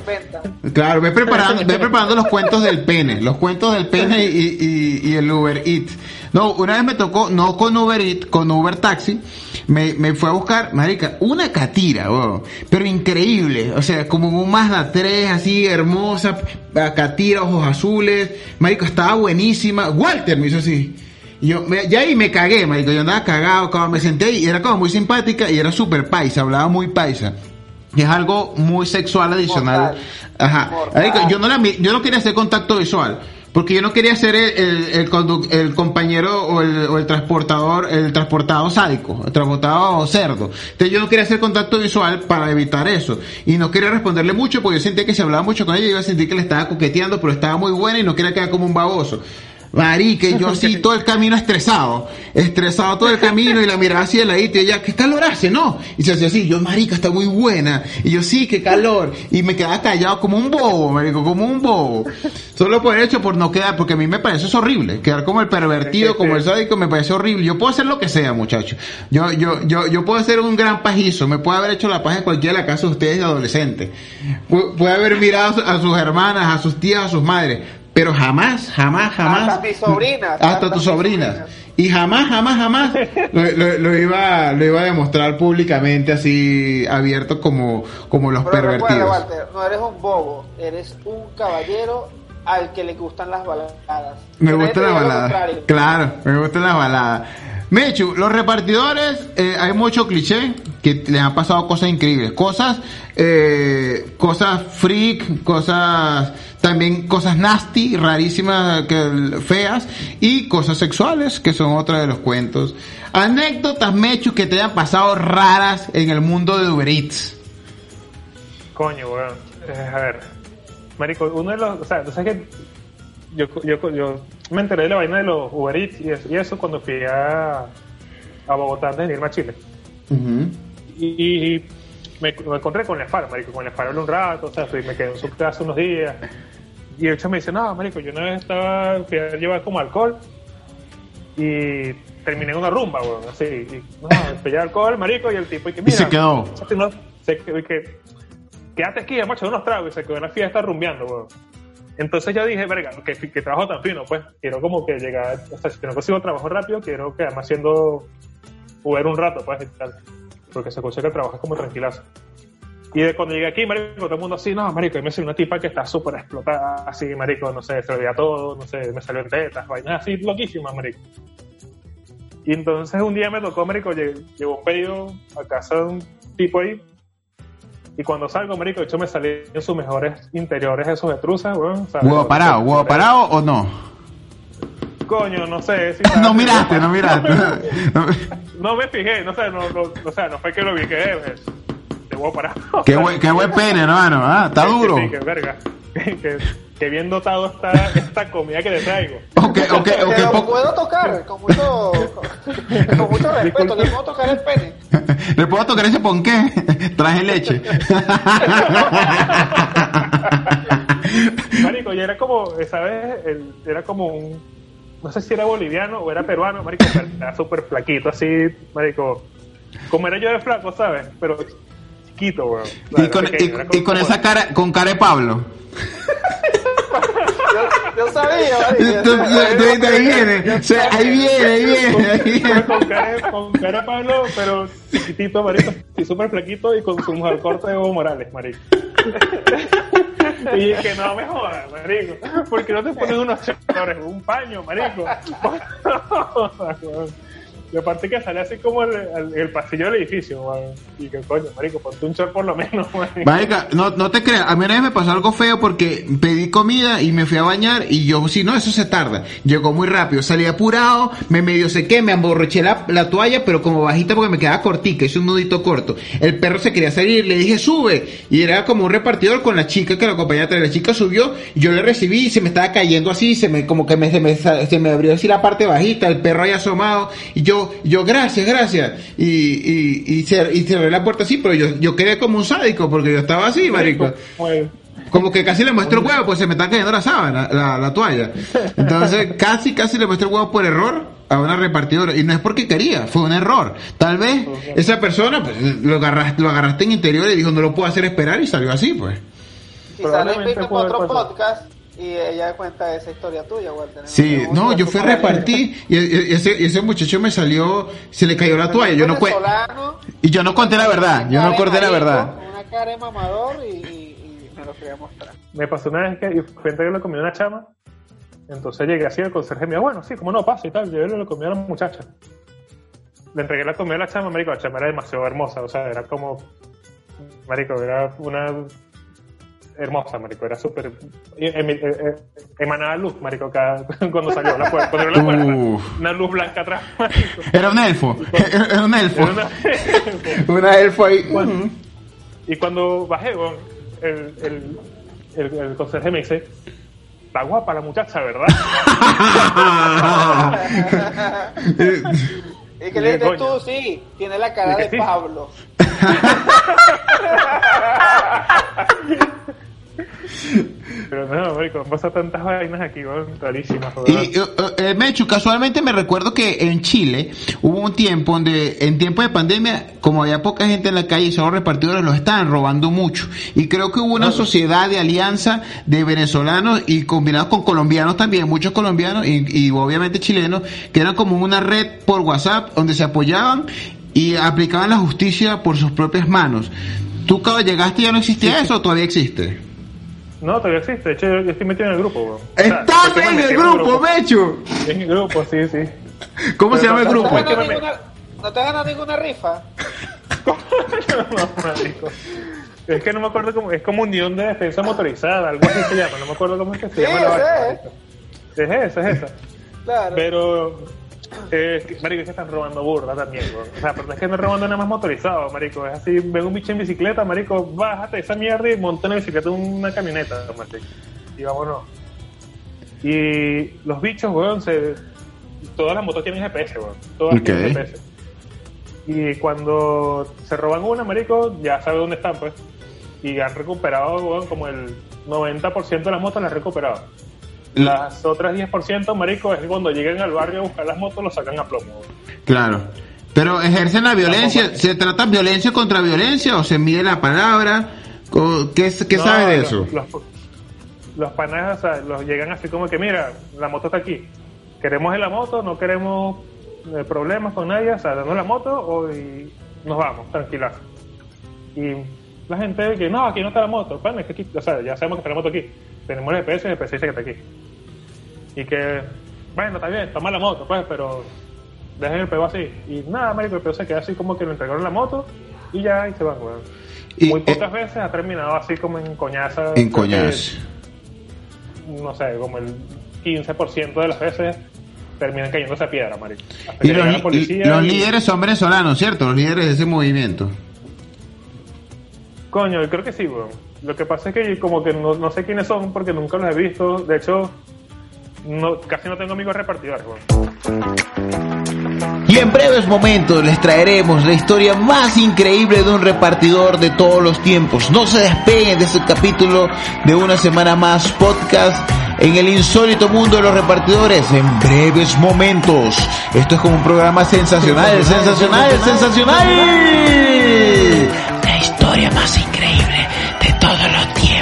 Claro, ve preparando, ve preparando los cuentos del pene, los cuentos del pene y, y, y el Uber Eats. No, una vez me tocó, no con Uber Eats, con Uber Taxi, me, me fue a buscar, marica, una catira, weón, pero increíble, o sea, como un Mazda 3, así, hermosa, catira, ojos azules, marico, estaba buenísima, Walter me hizo así. Y yo, me- ya ahí me cagué, marico, yo andaba cagado, como me senté y era como muy simpática y era súper paisa, hablaba muy paisa. Y es algo muy sexual adicional. Mortal. Ajá. Mortal. Marico, yo no la yo no quería hacer contacto visual. Porque yo no quería ser el, el, el, el compañero o el, o el transportador, el transportado sádico, el transportado cerdo. Entonces yo no quería hacer contacto visual para evitar eso. Y no quería responderle mucho porque yo sentía que si hablaba mucho con ella iba a sentir que le estaba coqueteando, pero estaba muy buena y no quería quedar como un baboso. Marica, y yo así todo el camino estresado, estresado todo el camino y la miraba así de ladito y ella, ¿qué calor hace? No. Y se hacía así, yo, marica, está muy buena. Y yo, sí, qué calor. Y me quedaba callado como un bobo, marico, como un bobo. Solo por el hecho por no quedar, porque a mí me parece eso horrible. Quedar como el pervertido, como el sádico, me parece horrible. Yo puedo hacer lo que sea, muchacho. Yo, yo, yo, yo puedo ser un gran pajizo. Me puede haber hecho la paja en cualquiera de la casa de ustedes de adolescentes. Pu- Puede haber mirado a sus hermanas, a sus tías, a sus madres. Pero jamás, jamás, jamás. Hasta mis sobrinas, Hasta hasta tus sobrinas. sobrinas. Y jamás, jamás, jamás lo, lo- lo iba, lo iba a demostrar públicamente así abierto como, como los Pero recuerda, pervertidos. Walter, no eres un bobo, eres un caballero al que le gustan las baladas. Me Que nadie gusta te la diga lo balada. contrario. Claro, me gusta la balada. Mechu, los repartidores, eh, hay mucho cliché, que les han pasado cosas increíbles, cosas, eh, cosas freak, cosas, también cosas nasty, rarísimas, que, feas, y cosas sexuales, que son otra de los cuentos. Anécdotas, mechos que te hayan pasado raras en el mundo de Uber Eats. Coño, weón. Eh, a ver. Marico, uno de los. O sea, tú sabes que. Yo, yo, yo me enteré de la vaina de los Uber Eats y eso, y eso cuando fui a, a Bogotá antes de irme a Chile. Y, y me, me encontré con el Faro, Marico. Con el Faro un rato, o sea, fui- me quedé en su casa unos días. Y el hecho me dice: No, Marico, yo una vez estaba. Fui a llevar como alcohol y terminé en una rumba, weón. Así. Y, no, pillé alcohol, Marico, y el tipo. Y, que, Y se mira, quedó. échate unos- se quedó y que quédate aquí, macho, unos tragos y se quedó en la fiesta rumbeando, weón. Entonces yo dije, verga, que, trabajo tan fino, pues quiero como que llegar, o sea, si no consigo trabajo rápido, quiero quedarme haciendo Uber un rato, pues, y tal. Porque se consigue que trabajo es como tranquilazo. Y de cuando llegué aquí, marico, todo el mundo así, no, marico, y me salió una tipa que está súper explotada, así, marico, no sé, se le veía todo, no sé, me salió en tetas, vainas así, loquísimas, marico. Y entonces un día me tocó, marico, lle- llegó un pedido a casa de un tipo ahí, y cuando salgo, marico, de hecho me salí en sus mejores interiores esos de truza, weón. ¿Huevo parado? ¿Huevo parado o no? Coño, no sé. si No miraste, no miraste. No me fijé, no sé, no, no, o sea, no fue que lo vi, que eh, de huevo parado. Qué buen, qué buen pene, hermano. Ah, está Que duro. Sí, que verga. Que, que bien dotado está esta comida que te traigo. Ok, ok, ok. Pero puedo tocar, con mucho, con, con mucho respeto, le puedo tocar el pene. ¿Le puedo tocar ese ponqué? Traje leche. Marico, y era como, ¿sabes? El- era como un, no sé si era boliviano o era peruano, marico, pero era súper flaquito, así, marico. Como era yo de flaco, ¿sabes? Pero chiquito, weón. Y con, pequeño, y- con esa cara, con cara de Pablo. Yo, yo sabía, marico. Tú- tú- tú- tú- Ahí viene, o sea, ahí viene, ahí viene, ahí viene. con cara, con cara Pablo, pero chiquitito, marico, y súper flaquito y con su mujer corte de Evo Morales, marico. Y que no me jodas, marico. ¿Por qué no te ponen unos chores, un paño, marico? Y aparte que sale así como el, pasillo del edificio, weón. Y que coño, marico, ponte un short por lo menos. Marica, no, no te creas, a mí una vez me pasó algo feo porque pedí comida y me fui a bañar y yo, si no, eso se tarda. Llegó muy rápido, salí apurado, me medio sequé, me emborroché la, la toalla, pero como bajita porque me quedaba cortica, hice un nudito corto. El perro se quería salir, le dije, sube. Y era como un repartidor con la chica que lo acompañaba atrás. La chica subió, yo le recibí y se me estaba cayendo así, se me, como que me, se me, se me abrió así la parte bajita, el perro ahí asomado, y yo, yo, gracias, gracias. Y, y, y, cer- y cerré la puerta así, pero yo, yo quedé como un sádico porque yo estaba así, marico. Como que casi le muestro el huevo, pues se me está cayendo la sábana, la, la toalla. Entonces, casi, casi le muestro el huevo por error a una repartidora. Y no es porque quería, fue un error. Tal vez esa persona, pues, lo agarraste, lo agarraste en interior y dijo, no lo puedo hacer esperar y salió así, pues. Quizás puede para otro pasar. podcast y ella cuenta esa historia tuya, Walter. Sí, no, yo fui a repartir y, y- y ese, y ese muchacho me salió, se le cayó la toalla. Yo no y yo no conté la verdad, yo no conté la verdad. Una cara de mamador y, y, y me lo quería mostrar. Me pasó una vez que frente que le comí una chama. Entonces llegué así, el conserje me dijo, bueno, sí, como no, pasa y tal. Yo le comí a la muchacha. Le entregué la comida a la chama, marico. La chama era demasiado hermosa, o sea, era como. Marico, era una. Hermosa, marico, era súper. em- em- em- Emanaba luz, marico, cada, cuando salió la puerta. Cuando la puerta. Uf. Una luz blanca atrás, marico. Era un elfo, era un elfo. Era una- Una elfo ahí. Y cuando bajé, el, el, el, el conserje me dice, está guapa la muchacha, ¿verdad? Y que le dices tú, sí, tiene la cara de sí. Pablo. Pero no, marico, han pasado tantas vainas aquí, weón, rarísimas, Y eh, Mechu, casualmente me recuerdo que en Chile hubo un tiempo donde, en tiempo de pandemia, como había poca gente en la calle y solo repartidores, los estaban robando mucho. Y creo que hubo una sociedad de alianza de venezolanos y combinados con colombianos también, muchos colombianos y, y obviamente chilenos, que eran como una red por WhatsApp donde se apoyaban y aplicaban la justicia por sus propias manos. ¿Tú cuando llegaste ya no existía eso o todavía existe? No, todavía existe, de hecho yo, estoy metido en el grupo, weón. O sea, ¡Estás en el grupo, Mechu! En el grupo, sí, sí. ¿Cómo se llama el no- ¿No grupo? me- ninguna, ¿No te has ganado ninguna rifa? no. Es que no me acuerdo cómo, es como Unión de Defensa Motorizada, algo así se llama, no me acuerdo cómo es que se Sí, llama la es. Es esa, es esa. Claro. Pero, eh, marico, es que están robando burda también, weón. O sea, pero es que no robando nada más motorizado, marico. Es así, ven un bicho en bicicleta, marico, bájate esa mierda y monta una bicicleta en una camioneta, marico. Y vámonos. Y los bichos, weón, se... Todas las motos tienen GPS, weón. Todas Ok. tienen GPS. Y cuando se roban una, marico, ya sabe dónde están, pues. Y han recuperado, weón, como el 90% de las motos las han recuperado. Las otras 10%, marico, es que cuando lleguen al barrio a buscar las motos, lo sacan a plomo. Claro. Pero ejercen la violencia, ¿se trata violencia contra violencia o se mide la palabra? ¿Qué, qué No, sabes de eso? Los, los panas, o sea, los llegan así como que, mira, la moto está aquí. Queremos en la moto, no queremos eh, problemas con nadie, o sea, danos la moto o, y nos vamos, tranquilas. Y la gente que, no, aquí no está la moto, pana, es que aquí, o sea, ya sabemos que está la moto aquí. Tenemos el GPS y el GPS dice que está aquí. Y que, bueno, está bien, toma la moto, pues, pero dejen el pego así. Y nada, marico, el pego se queda así como que le entregaron la moto y ya, y se van, weón. Y, Muy eh, pocas veces ha terminado así como en coñaza. en que, No sé, como el 15% de las veces terminan cayéndose a piedra, marico. Y los, la policía los y- líderes son venezolanos, ¿cierto? Los líderes de ese movimiento. Coño, yo creo que sí, weón. Lo que pasa es que como que no, no sé quiénes son porque nunca los he visto. De hecho, no, casi no tengo amigos repartidores. Y en breves momentos les traeremos la historia más increíble de un repartidor de todos los tiempos. No se despeguen de este capítulo de una semana más podcast en el insólito mundo de los repartidores en breves momentos. Esto es como un programa sensacional, sensacional, sensacional. La historia más increíble de todos los tiempos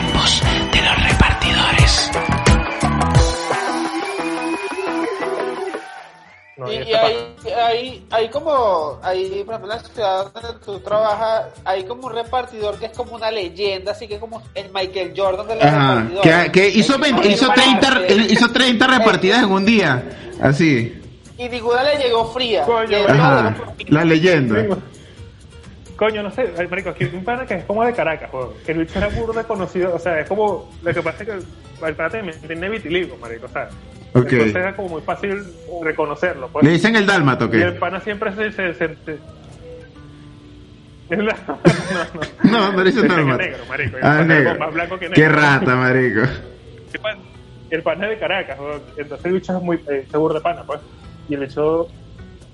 Y, hay, hay, hay como, hay, por ejemplo, en la ciudad donde tú trabajas, hay como un repartidor que es como una leyenda, así que como el Michael Jordan de los Ajá, repartidores. que, que hizo, Es 20 como hizo, que 30, parece, hizo 30 repartidas en un día. Así. Y ninguna le llegó fría. Coño, Ajá, la leyenda. Coño, no sé, marico, aquí hay un pana que es como de Caracas, weón. Que el bicho era burda conocido, o sea, es como, lo que pasa es que el pana tiene- tiene vitiligo, marico, o sea. Ok. Entonces era como muy fácil reconocerlo, pues. Le dicen el dálmato, Y el ¿qué? pana siempre se... se, se- se- no, no, no. No, no El pana dálmato. negro, marico. El Ah, pana es negro. Más blanco que negro. Qué rata, marico. El pan, el pan es de Caracas, weón. entonces el bicho es muy eh, seguro de pana, pues. Y el bicho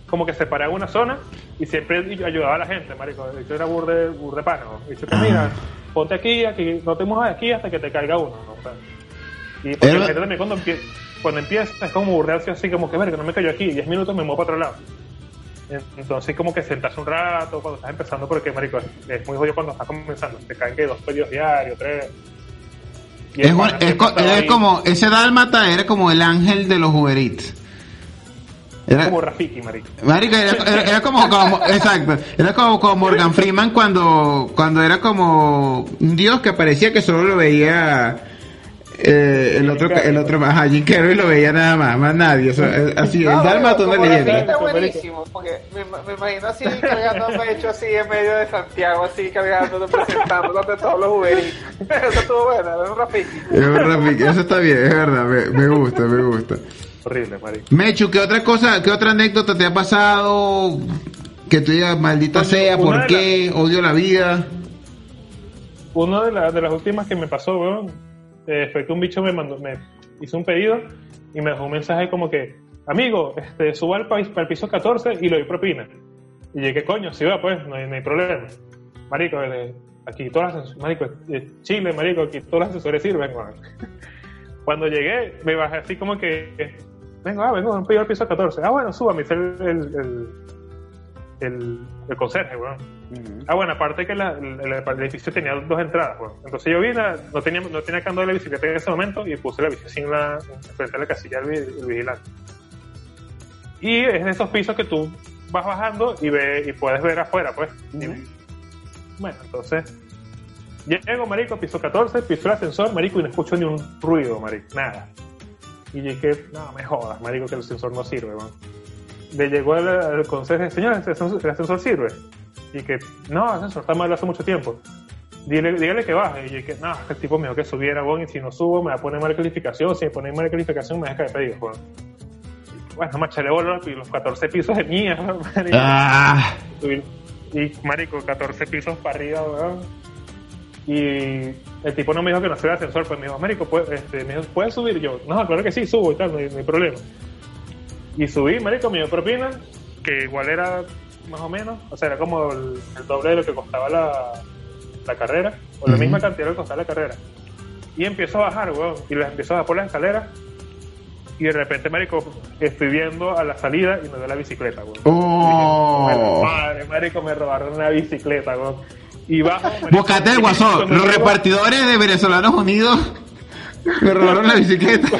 como que se paraba una zona y siempre ayudaba a la gente, marico. El bicho era burde, burde pana. El bicho que mira, ponte aquí, aquí, no te muevas de aquí hasta que te caiga uno, ¿no? O sea, y porque también cuando, empie- cuando empieza es como burdearse así como que, verga, no me cayó aquí, 10 minutos me muevo para otro lado. Entonces como que sentarse un rato cuando estás empezando porque, marico, es, muy jodido cuando estás comenzando. Te caen que dos pedidos diarios, tres. Y el Es, es co- era como, ese dálmata era como el ángel de los Uber Eats. Era, como Rafiki, marico. marico, era, era- era como, como- exacto, era como, como Morgan Freeman cuando, cuando era como un dios que parecía que solo lo veía eh, el otro, el otro, ajá, Jim Carrey lo veía nada más, más nadie, o sea, es- así, el No, dálmata pero una Rafiki leyenda. Está buenísimo, porque me, me imagino así cargando pecho así en medio de Santiago, así cargando, presentando ante todos los Uber Eats. Eso estuvo bueno, es un Rafiki. Es verdad, Vicky, eso está bien, es verdad, me, me gusta, me gusta. Horrible, marico. Mechu, ¿qué otra cosa, qué otra anécdota te ha pasado? Que tú digas, maldita sea, ¿por qué? Odio la vida. Una de, las de las últimas que me pasó, weón, eh, fue que un bicho me mandó, me hizo un pedido y me dejó un mensaje como que, amigo, este, suba al, país, al piso 14 y le doy propina. Y ¿qué coño? Si va, pues, no hay, problema. Marico, aquí todas las, marico, Chile, marico, aquí todos los asesores sirven. Cuando llegué, me bajé así como que, vengo, ah, vengo, un pedido al piso 14. Ah, bueno, suba, me el, el, el, el, el conserje, weón. Ah, bueno, aparte que la- el, edificio tenía dos entradas, weón. Entonces yo vine, no tenía, no tenía candado de la bicicleta en ese momento y puse la bicicleta sin la, frente a la casilla del vi- vigilante. Y es de esos pisos que tú vas bajando y ve, y puedes ver afuera, pues. Y- bueno, entonces, llego, marico, piso 14, piso el ascensor, marico, y no escucho ni un ruido, marico, nada. Y dije, no, me jodas, marico, que el ascensor no sirve, weón. Le llegó el, el conserje, señor, ¿el ascensor, el ascensor sirve? Y que, no, asesor, está mal hace mucho tiempo. Dile, dígale que baje. Y yo que, no, el tipo me dijo que subiera, weón, y si no subo me va a poner mala calificación. Si me pone mala calificación me deja de pedir, weón. Y, Bueno, macharé bola y los 14 pisos de mierda. Ah, Y, marico, 14 pisos para arriba, weón. Y el tipo no me dijo que no subiera el ascensor, pues me dijo, marico, ¿puedes, este, me dijo, ¿puedes subir? Y yo, no, claro que sí, subo y tal, no hay, no hay problema. Y subí, marico, dio propina, que igual era más o menos, o sea, era como el, el doble de lo que costaba la, la carrera, o la Ujú. misma cantidad de lo que costaba la carrera. Y empiezo a bajar, weón, y las empiezo a bajar por las escaleras, y de repente, marico, estoy viendo a la salida y me veo la bicicleta, weón. Oh. Dije, Madre, marico, me robaron una bicicleta, weón. Y bajo, bocate del y guasón. Los repartidores de Venezolanos Unidos me robaron la bicicleta.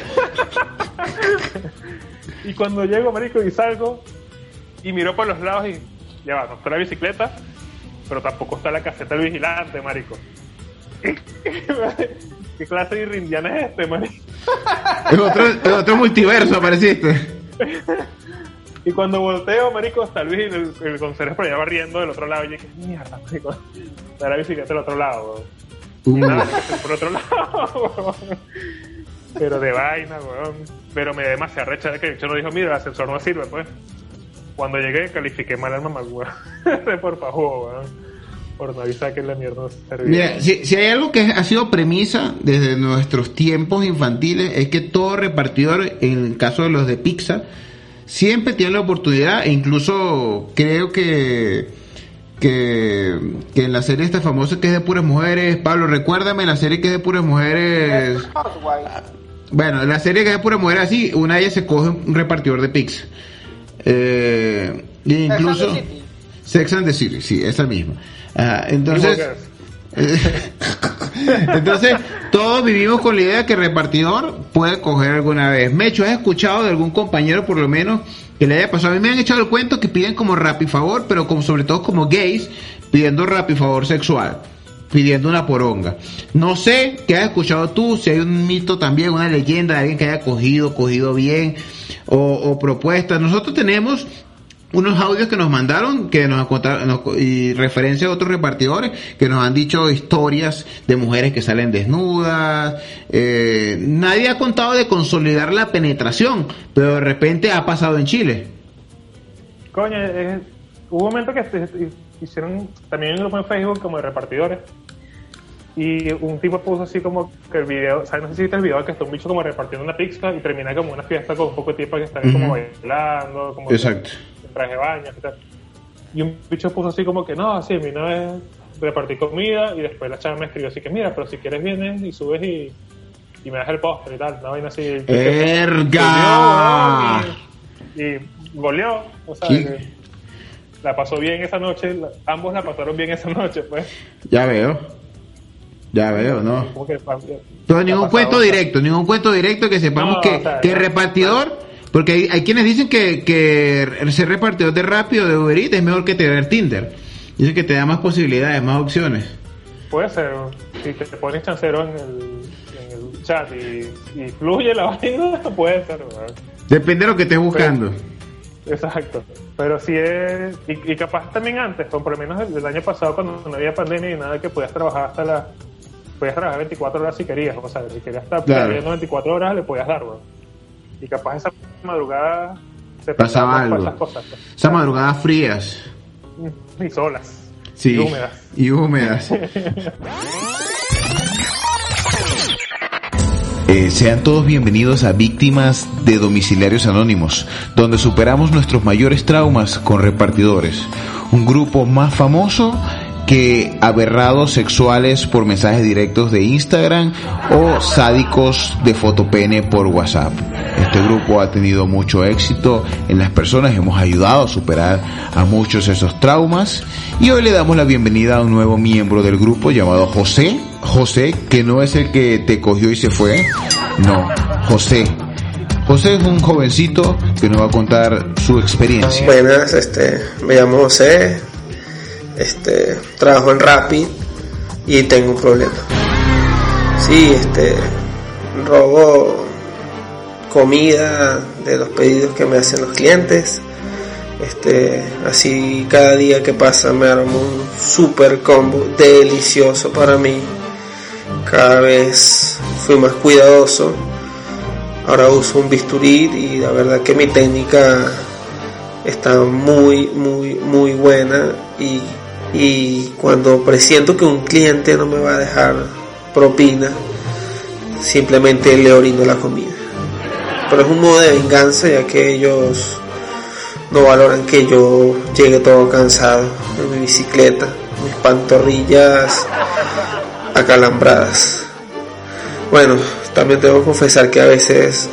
Y cuando llego, marico, y salgo, y miro por los lados y ya va, no está la bicicleta, pero tampoco está la caseta del vigilante, marico. ¿Qué clase de rindiana es este, marico? En otro, otro multiverso apareciste. Y cuando volteo, marico, está Luis y el, el conserje por allá barriendo del otro lado. Y yo dije, mierda, marico. Está la bicicleta del otro lado, weón. Y Uh. nada, por otro lado, weón. Pero de vaina, weón. Pero me da demasiada recha de que yo no dijo, mira, el ascensor no sirve, pues. Cuando llegué, califiqué mal al mamá, weón. por favor, weón. Por no avisar que la mierda no servía. Mira, si, si hay algo que ha sido premisa desde nuestros tiempos infantiles es que todo repartidor, en el caso de los de pizza, siempre tiene la oportunidad, e incluso creo que, que, que en la serie esta famosa que es de puras mujeres, Pablo, recuérdame la serie que es de puras mujeres. Bueno, la serie que es de puras mujeres así, una de ellas se coge un repartidor de pizza. Eh, e incluso... Sex and the City. Sex and the City, sí, esa misma. Ajá, entonces, entonces, todos vivimos con la idea que el repartidor puede coger alguna vez. Mecho, ¿has escuchado de algún compañero, por lo menos, que le haya pasado? A mí me han echado el cuento que piden como rap y favor, pero como, sobre todo como gays, pidiendo rap y favor sexual, pidiendo una poronga. No sé qué has escuchado tú, si hay un mito también, una leyenda de alguien que haya cogido, cogido bien, o, o propuestas. Nosotros tenemos unos audios que nos mandaron que nos contaron nos- y referencia a otros repartidores que nos han dicho historias de mujeres que salen desnudas eh, nadie ha contado de consolidar la penetración pero de repente ha pasado en Chile Coño, es- hubo un momento que hicieron también un grupo en Facebook como de repartidores. Y un tipo puso así como que el video, ¿sabes? No sé si viste el video que está un bicho como repartiendo una pizza y termina como una fiesta con un poco de tipas que están como Ujú. bailando, como Exacto. en traje de baño y tal. Y un bicho puso así como que no, así, mi no es repartir comida y después la chava me escribió así que mira, pero si quieres vienes y subes y, y me das el postre y tal, una vaina así. ¡Erga! Y, y goleó, o sea. La pasó bien esa noche, la- ambos la pasaron bien esa noche, pues. ya veo ya veo no que, la ningún cuento directo, ningún cuento directo que sepamos No, que, o sea, que no. repartidor, porque hay, hay quienes dicen que, que ser repartidor de rápido de Uber Eats es mejor que tener Tinder. Dicen que te da más posibilidades, más opciones. Puede ser, si te pones chancero en el, en el chat y, y fluye la vaina, puede ser, ¿verdad? Depende de lo que estés buscando. Exacto. Pero si es. Y, y capaz también antes, por lo menos el, el año pasado, cuando no había pandemia y nada, que podías trabajar hasta la. Podías trabajar 24 horas si querías. O sea, si querías estar Claro. trabajando 24 horas, le podías dar, weón. Y capaz esa madrugada. Se Pasaba algo. esas cosas. pues. Esas madrugadas frías. Y solas. Sí. Y húmedas. Y húmedas. Eh, sean todos bienvenidos a Víctimas de Domiciliarios Anónimos, donde superamos nuestros mayores traumas con repartidores. Un grupo más famoso que aberrados sexuales por mensajes directos de Instagram o sádicos de fotopene por WhatsApp. Este grupo ha tenido mucho éxito en las personas, hemos ayudado a superar a muchos esos traumas y hoy le damos la bienvenida a un nuevo miembro del grupo llamado José. José, que no es el que te cogió y se fue, no, José. José es un jovencito que nos va a contar su experiencia. Buenas, este, me llamo José, este, trabajo en Rappi y tengo un problema. Sí, este, robo comida de los pedidos que me hacen los clientes Este, así cada día que pasa me armo un super combo delicioso para mí. Cada vez fui más cuidadoso. Ahora uso un bisturí y la verdad que mi técnica está muy, muy, muy buena y, y cuando presiento que un cliente no me va a dejar propina, simplemente le orino la comida. Pero es un modo de venganza ya que ellos no valoran que yo llegue todo cansado en mi bicicleta, mis pantorrillas acalambradas. Bueno, también tengo que confesar que a veces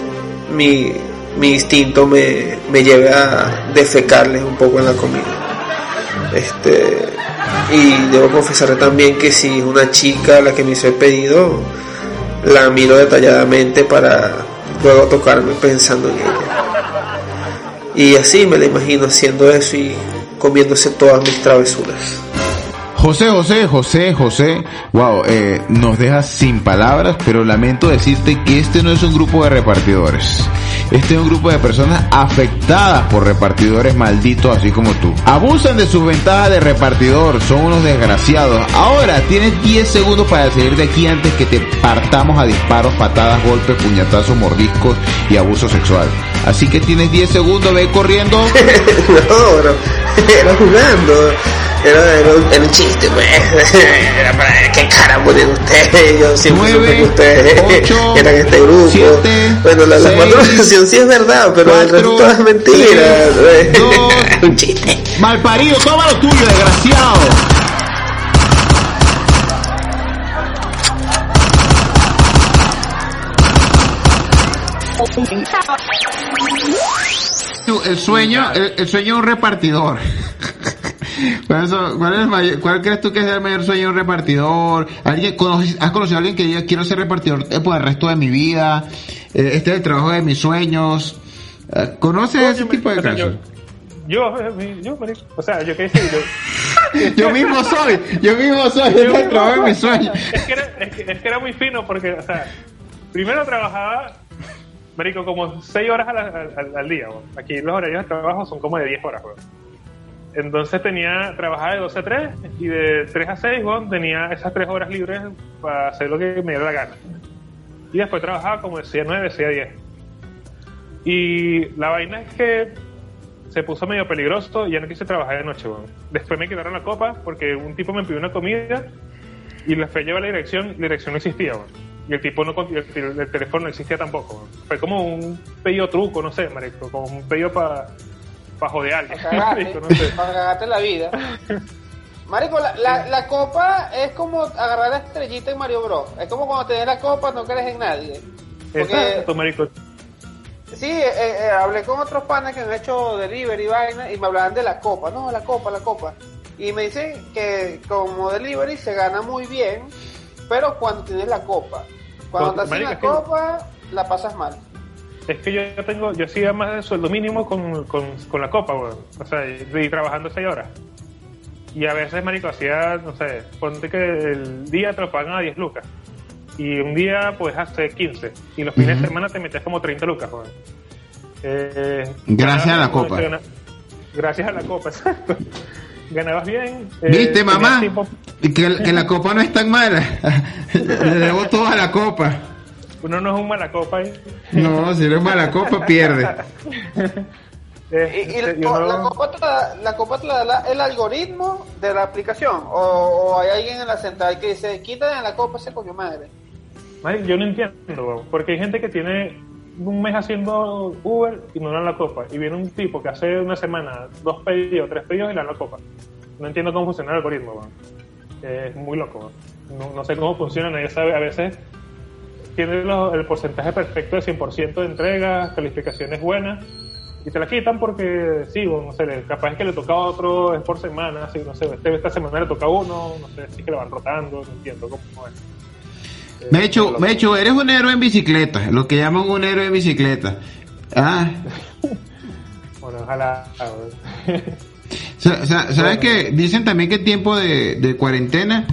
mi, mi instinto me, me lleva a defecarles un poco en la comida. Este, y debo confesar también que si una chica la que me hizo el pedido, la miro detalladamente para luego tocarme pensando en ella. Y así me la imagino haciendo eso y comiéndose todas mis travesuras. José, José, José, José, wow, eh, nos dejas sin palabras, pero lamento decirte que este no es un grupo de repartidores. Este es un grupo de personas afectadas por repartidores malditos así como tú. Abusan de sus ventajas de repartidor, son unos desgraciados. Ahora tienes 10 segundos para salir de aquí antes que te partamos a disparos, patadas, golpes, puñetazos, mordiscos y abuso sexual. Así que tienes 10 segundos, ve corriendo. no, bro, era jugando. Era, era, un, era un chiste, pues. Era para qué cara ponen ustedes. Yo siempre supe que ustedes ocho, eran este grupo. siete, bueno, la, la seis, patrocinación sí es verdad, pero el resto es mentira. tres, dos, un chiste. Malparido, toma lo tuyo, desgraciado. El sueño, el, el sueño de un repartidor. ¿Cuál, es, cuál, es el mayor- cuál crees tú que es el mayor sueño de un repartidor? ¿Alguien, conoces- ¿Has conocido a alguien que diga quiero ser repartidor eh, por el resto de mi vida? Eh, este es el trabajo de mis sueños. Eh, ¿Conoces ese tipo de yo- casos? Yo, yo, marico, o sea, yo qué hice, yo, Yo mismo soy, yo mismo soy, este es el trabajo de mis sueños. es, que era, es, que, es que era muy fino porque, o sea, primero trabajaba, marico, como 6 horas a la- al, día. weón. Aquí los horarios de trabajo son como de 10 horas. weón. Entonces tenía, trabajaba de 12 a 3 y de 3 a 6 weón, tenía esas 3 horas libres para hacer lo que me diera la gana. Y después trabajaba como de 6 a 9, 6 a 10. Y la vaina es que se puso medio peligroso y ya no quise trabajar de noche, weón. Después me quitaron la copa porque un tipo me pidió una comida y le fue llevar la dirección, la dirección no existía, weón. Y el tipo no, el, el- el teléfono no existía tampoco. Fue como un pedido truco, no sé, marico, como un pedido para pa joder a alguien, Para cagarte, marico, no sé. para cagarte la vida. Marico, la, la, la copa es como agarrar la estrellita en Mario Bros. Es como cuando tenés la copa no crees en nadie. Porque, Exacto, marico. sí, eh, eh, hablé con otros panas que han hecho delivery y vaina y me hablaban de la copa. No, la copa, la copa. Y me dicen que como delivery se gana muy bien, pero cuando tienes la copa. Cuando Cuando- marico, la que- copa, la pasas mal. Es que yo tengo, yo hacía más de sueldo mínimo con, con, con la copa, weón. O sea, y, trabajando 6 horas. Y a veces, marico, hacía, no sé, ponte que el día te lo pagan a 10 lucas. Y un día, pues, hace 15. Y los fines de Ujú. semana te metes como 30 lucas, weón. Eh, Gracias a la copa. gana- Gracias a la copa, exacto. Ganabas bien. eh, ¿Viste, mamá? tiempo- Que, que la copa no es tan mala. Le debo todo a la copa. Uno no es un mala copa ahí. No, si eres mala copa, pierde. Eh, ¿Y, y la, yo no- la copa te la, la copa te la da el algoritmo de la aplicación? ¿O, o hay alguien en la central que dice, quítale la copa ese coño madre? Yo no entiendo, weón, porque hay gente que tiene un mes haciendo Uber y no dan la copa. Y viene un tipo que hace una semana dos pedidos, tres pedidos y le dan la copa. No entiendo cómo funciona el algoritmo, weón. Eh, Es muy loco, weón. no, no sé cómo funciona, nadie sabe. A veces tiene lo- el porcentaje perfecto de 100% de entrega, calificaciones buenas, y te la quitan porque, sí, bueno, no sé, capaz es que le toca a otro, es por semana, así, no sé, este- esta semana le toca a uno, no sé, si es que le van rotando, no entiendo cómo es. Eh, Me he hecho, loco. me he hecho, eres un héroe en bicicleta, lo que llaman un héroe en bicicleta. Ah, Bueno, ojalá. sa- sa- ¿sabes que Dicen también que tiempo de, de cuarentena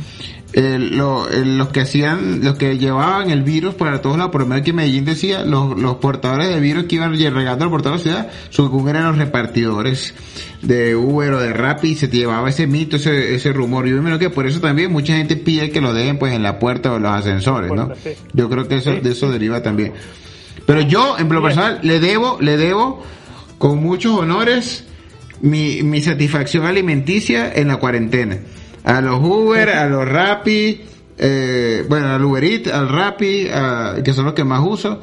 eh, lo- eh, los que hacían, los que llevaban el virus para todos lados, por lo menos aquí en Medellín decía, los, los portadores de virus que iban regando por toda la ciudad, según eran los repartidores de Uber o de Rappi, se llevaba ese mito, ese, ese rumor. Yo me imagino que por eso también mucha gente pide que lo dejen pues en la puerta o en los ascensores, ¿no? Yo creo que eso, de eso deriva también. Pero yo, en lo personal, le debo, le debo con muchos honores mi, mi satisfacción alimenticia en la cuarentena. A los Uber, a los Rappi, eh, bueno, al Uber Eats, al Rappi, a- que son los que más uso.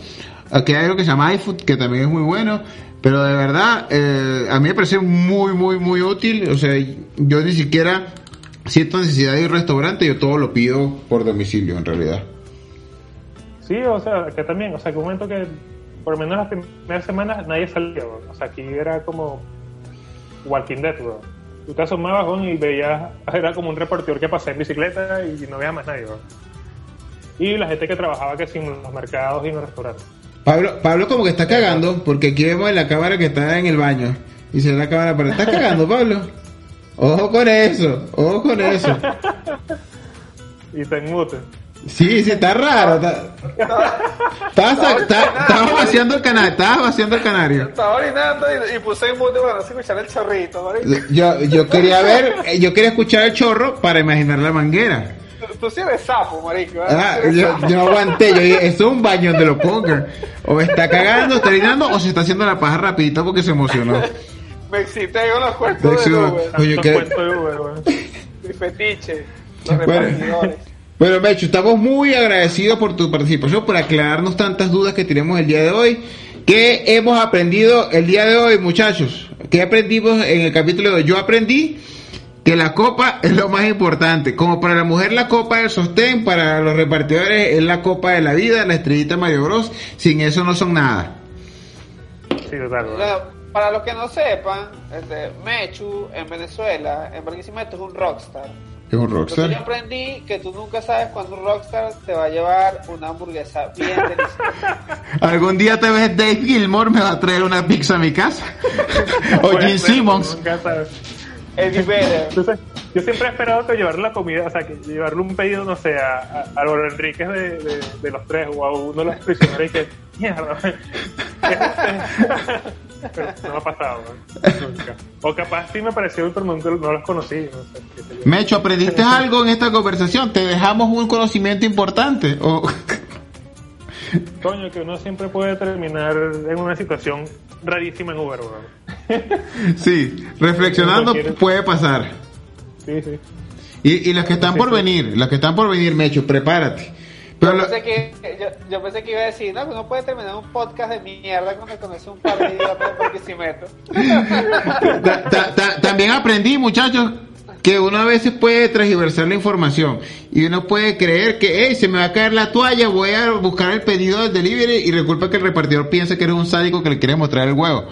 Aquí hay algo que se llama iFood, que también es muy bueno. Pero de verdad, eh, a mí me parece muy, muy, muy útil. O sea, yo ni siquiera siento necesidad de ir a restaurante, yo todo lo pido por domicilio en realidad. Sí, o sea, que también, o sea, que un momento que por lo menos las primeras semanas nadie salía, weón. o sea, aquí era como Walking Dead, weón. Tú te asomabas weón, y veías, era como un reportero que pasaba en bicicleta y no veía más nadie. Y la gente que trabajaba que sí, en los mercados y en los restaurantes. Pablo, Pablo como que está cagando, porque aquí vemos en la cámara que está en el baño. Y se ve la cámara, pero está cagando, Pablo. Ojo con eso, ojo con eso. Y te mute. Sí, sí, está raro. Está, estaba, sa- está- estaba vaciando el canario, estaba vaciando el canario. Estaba orinando y, y puse en mute para no escuchar el chorrito. Yo, yo quería ver, eh, yo quería escuchar el chorro para imaginar la manguera. Tú, tú sí eres sapo, marico. ¿eh? Ah, eres yo, sapo. yo aguanté, yo dije, esto es un baño donde lo pongan. O está cagando, está orinando, o se está haciendo la paja rapidito porque se emocionó. Me excité con los cuentos de. Uber. Oye, Tantos ¿qué? cuentos de Uber, weón. Mi fetiche. Los Bueno. repartidores. Bueno, Mecho, estamos muy agradecidos por tu participación, por aclararnos tantas dudas que tenemos el día de hoy. ¿Qué hemos aprendido el día de hoy, muchachos? ¿Qué aprendimos en el capítulo de hoy? Yo aprendí que la copa es lo más importante. Como para la mujer la copa del sostén, para los repartidores es la copa de la vida, la estrellita Mario Bros. Sin eso no son nada. Sí, total, para los que no sepan, este, Mechu en Venezuela, en Barquisimeto es un rockstar. Es un Entonces yo rockstar. aprendí que tú nunca sabes cuando un rockstar te va a llevar una hamburguesa bien deliciosa. Algún día tal vez Dave Gilmore me va a traer una pizza a mi casa. o ser, Simmons. nunca sabes. Eddie Vedder. Entonces, yo siempre he esperado que llevarle la comida, o sea, que llevarle un pedido, no sé, a, a, Álvaro Enríquez de, de, de los tres o a uno de los prisioneros y que, mierda. Pero no me ha pasado, ¿no? nunca. O capaz sí me pareció, pero nunca no los conocí, no sé. Mecho, ¿aprendiste algo en esta conversación? ¿Te dejamos un conocimiento importante? O... Coño, que uno siempre puede terminar en una situación rarísima en Uber, sí, reflexionando puede pasar. Sí, sí. Y, y los que están por venir, los que están por venir, Mecho, prepárate. Pero Yo lo- pensé, que, yo, yo pensé que iba a decir, no, que uno puede terminar un podcast de mierda cuando conoce un par de idiotas ta- ta- ta- también aprendí, muchachos, que uno a veces puede transversar la información y uno puede creer que, hey, se me va a caer la toalla, voy a buscar el pedido del delivery y resulta que el repartidor piensa que eres un sádico que le quiere mostrar el huevo.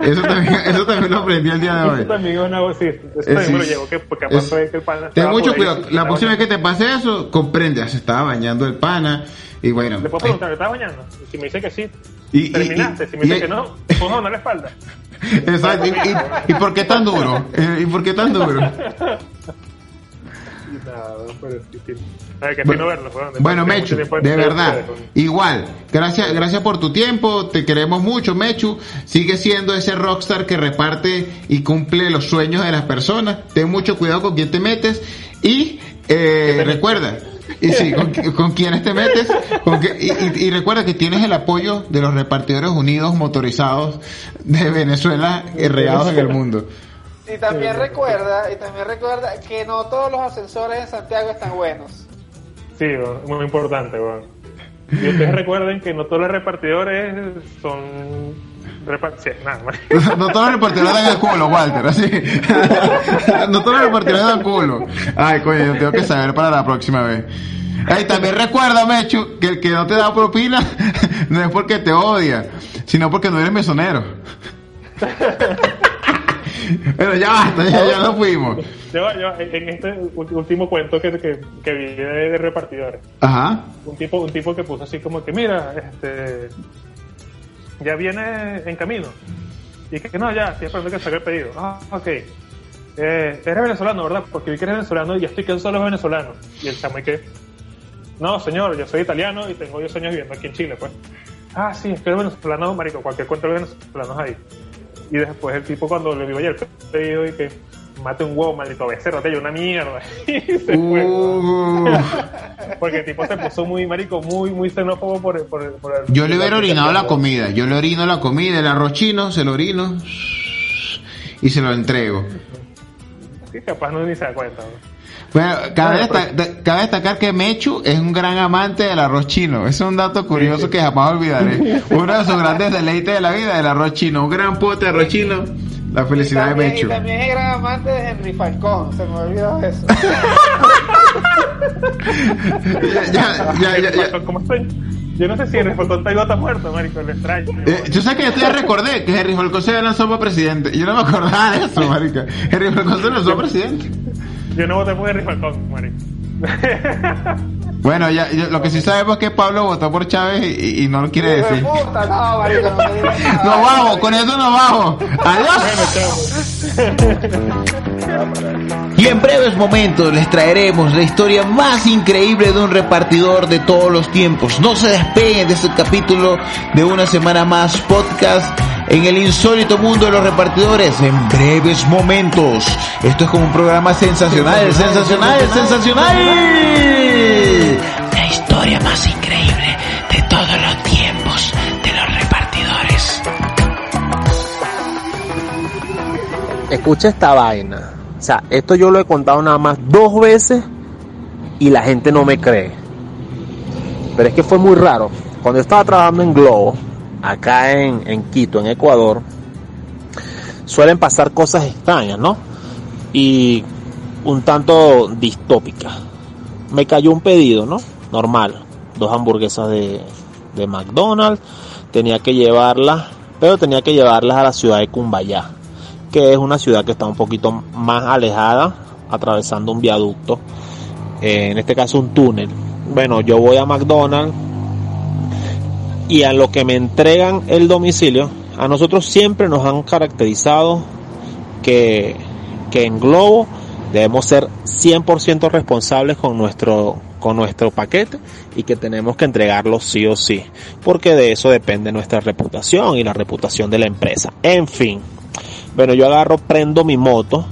Eso también, eso también lo aprendí el día de Eso hoy. también es una sí, eso también sí, me lo llevo, que porque capaz es- que el pana Ten estaba mucho cuidado. La estaba próxima vez que te pase eso, comprende, se estaba bañando el pana y bueno. Le puedo preguntar, ¿me estás bañando? Y si me dice que sí, Y- y- terminaste. y- si me dice y- que no, pongo no la espalda. Exacto. ¿Y, y- y por qué tan duro? Eh, ¿Y por qué tan duro? Bueno, Mechu, de verdad, igual, gracias, gracias por tu tiempo, te queremos mucho, Mechu, sigue siendo ese rockstar que reparte y cumple los sueños de las personas, ten mucho cuidado con quién te metes. Y eh, recuerda, y sí, con, con quiénes te metes, con que- y, y- y recuerda que tienes el apoyo de los repartidores unidos motorizados de Venezuela regados en el mundo. Y también recuerda, y también recuerda que no todos los ascensores en Santiago están buenos. Sí, muy importante, weón. Y ustedes recuerden que no todos los repartidores son repartidores. nada, man. No todos los repartidores dan el culo, Walter, así. No todos los repartidores dan culo. Ay, coño, yo tengo que saber para la próxima vez. Ay, también recuerda, Mechu, que el que no te da propina no es porque te odia, sino porque no eres mesonero. Pero ya basta, ya, ya nos fuimos. Yo, yo, en este último cuento que, que, que vi de, de repartidores, Ajá. un tipo, un tipo que puso así como que, mira, este, ya viene en camino. Y que no, ya, estoy esperando que salga el pedido. Ah, ok. eh, eres venezolano, ¿verdad? Porque vi que eres venezolano y ya estoy que solo es venezolano. Y el chamo y que, no, señor, yo soy italiano y tengo 10 años viviendo aquí en Chile, pues. Ah, sí, es que eres venezolano, marico, cualquier cuento de venezolanos ahí. Y después el tipo cuando le digo ayer pedido y que mate un huevo, maldito becerro, te una mierda. Y se fue. Uh, Porque el tipo se puso muy, marico, muy, muy xenófobo por, el- por, por el- yo le hubiera orinado la comida. Yo le orino la comida, el arroz chino, se lo orino y se lo entrego. Sí, capaz no ni se da cuenta. ¿no? Bueno, cabe, Bueno, desta- cabe destacar que Mechu es un gran amante del arroz chino. Es un dato curioso que jamás olvidaré. Uno de sus grandes deleites de la vida, el arroz chino. Un gran pote de arroz chino. La felicidad de también, Mechu. y también es gran amante de Henry Falcón, se me olvidó eso. Ya, ya, ya, ya. ¿Cómo estoy? Yo no sé si el Falcón está muerto, marico, le extraño. Eh, Tú sabes que yo te recordé que Henry Falcón se lanzó para presidente. Yo no me acordaba de eso, marica. Henry Falcón se lanzó presidente. Yo no voté por Henry Falcón, marico. Bueno, ya, ya- lo que sí sabemos es que Pablo votó por Chávez y, y no lo quiere decir. puta, no, marico, no. Nos vamos, con eso nos vamos. Adiós. Y en breves momentos les traeremos la historia más increíble de un repartidor de todos los tiempos. No se despeguen de este capítulo de una semana más podcast en el insólito mundo de los repartidores en breves momentos. Esto es como un programa sensacional, sensacional, sensacional. Historia más increíble de todos los tiempos de los repartidores. escucha esta vaina. O sea, esto yo lo he contado nada más dos veces y la gente no me cree. Pero es que fue muy raro. Cuando estaba trabajando en Globo, acá en, en Quito, en Ecuador, suelen pasar cosas extrañas, ¿no? Y un tanto distópicas. Me cayó un pedido, ¿no? Normal. Dos hamburguesas de, de McDonald's. Tenía que llevarlas, pero tenía que llevarlas a la ciudad de Cumbayá que es una ciudad que está un poquito más alejada, atravesando un viaducto, eh, en este caso un túnel. Bueno, yo voy a McDonald's y a lo que me entregan el domicilio, a nosotros siempre nos han caracterizado que, que en Globo debemos ser 100% responsables con nuestro con nuestro paquete y que tenemos que entregarlo sí o sí, porque de eso depende nuestra reputación y la reputación de la empresa. En fin, bueno, yo agarro, prendo mi moto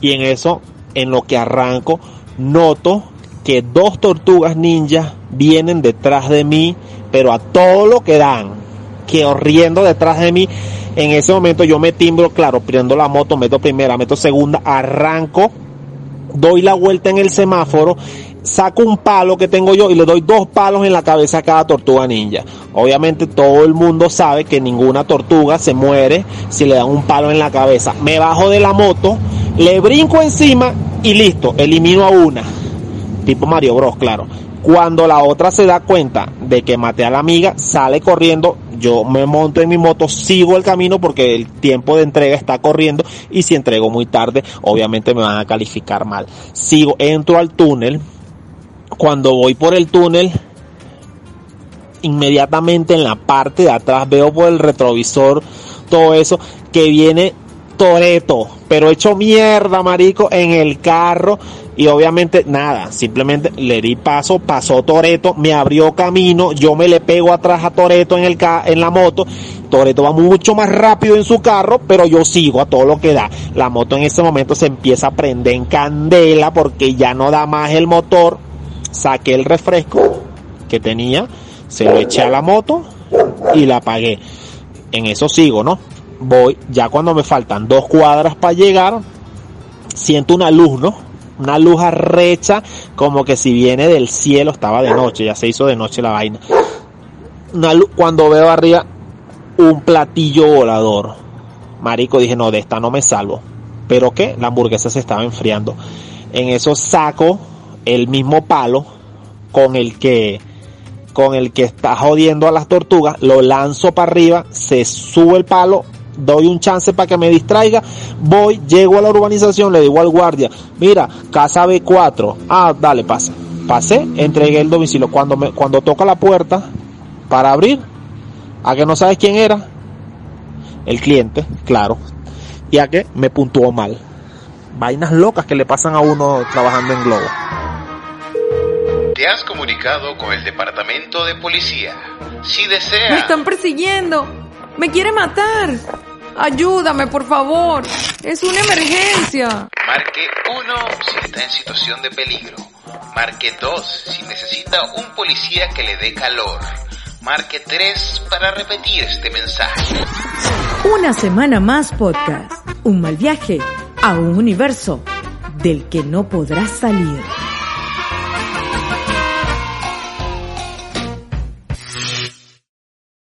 y en eso, en lo que arranco, noto que dos tortugas ninjas vienen detrás de mí, pero a todo lo que dan, que corriendo detrás de mí. En ese momento yo me timbro, claro, prendo la moto, meto primera, meto segunda, arranco, doy la vuelta en el semáforo, saco un palo que tengo yo y le doy dos palos en la cabeza a cada tortuga ninja. Obviamente todo el mundo sabe que ninguna tortuga se muere si le dan un palo en la cabeza. Me bajo de la moto, le brinco encima y listo, elimino a una. Tipo Mario Bros, claro. Cuando la otra se da cuenta de que maté a la amiga, sale corriendo, yo me monto en mi moto, sigo el camino porque el tiempo de entrega está corriendo y si entrego muy tarde, obviamente me van a calificar mal. Sigo, entro al túnel, cuando voy por el túnel, inmediatamente en la parte de atrás veo por el retrovisor todo eso que viene Toreto, pero hecho mierda, marico, en el carro y obviamente nada, simplemente le di paso, pasó Toreto, me abrió camino, yo me le pego atrás a Toreto en en la moto, Toreto va mucho más rápido en su carro, pero yo sigo a todo lo que da. La moto en ese momento se empieza a prender en candela porque ya no da más el motor. Saqué el refresco que tenía, se lo eché a la moto y la apagué. En eso sigo, ¿no? Voy, ya cuando me faltan dos cuadras para llegar, siento una luz, ¿no? Una luz arrecha, como que si viene del cielo, estaba de noche, ya se hizo de noche la vaina. Una luz, cuando veo arriba un platillo volador, marico, dije, no, de esta no me salvo. Pero que la hamburguesa se estaba enfriando. En eso saco el mismo palo con el que con el que está jodiendo a las tortugas, lo lanzo para arriba, se sube el palo, doy un chance para que me distraiga, voy, llego a la urbanización, le digo al guardia, mira, casa B4, ah, dale, pasa. Pasé, entregué el domicilio. Cuando me, cuando toca la puerta para abrir, a que no sabes quién era, el cliente, claro, y a que me puntuó mal. vainas locas que le pasan a uno trabajando en Globo. Te has comunicado con el departamento de policía. Si Me desea... están persiguiendo. Me quiere matar. Ayúdame, por favor. Es una emergencia. Marque 1 si está en situación de peligro. Marque 2 si necesita un policía que le dé calor. Marque 3 para repetir este mensaje. Una semana más podcast. Un mal viaje a un universo del que no podrás salir.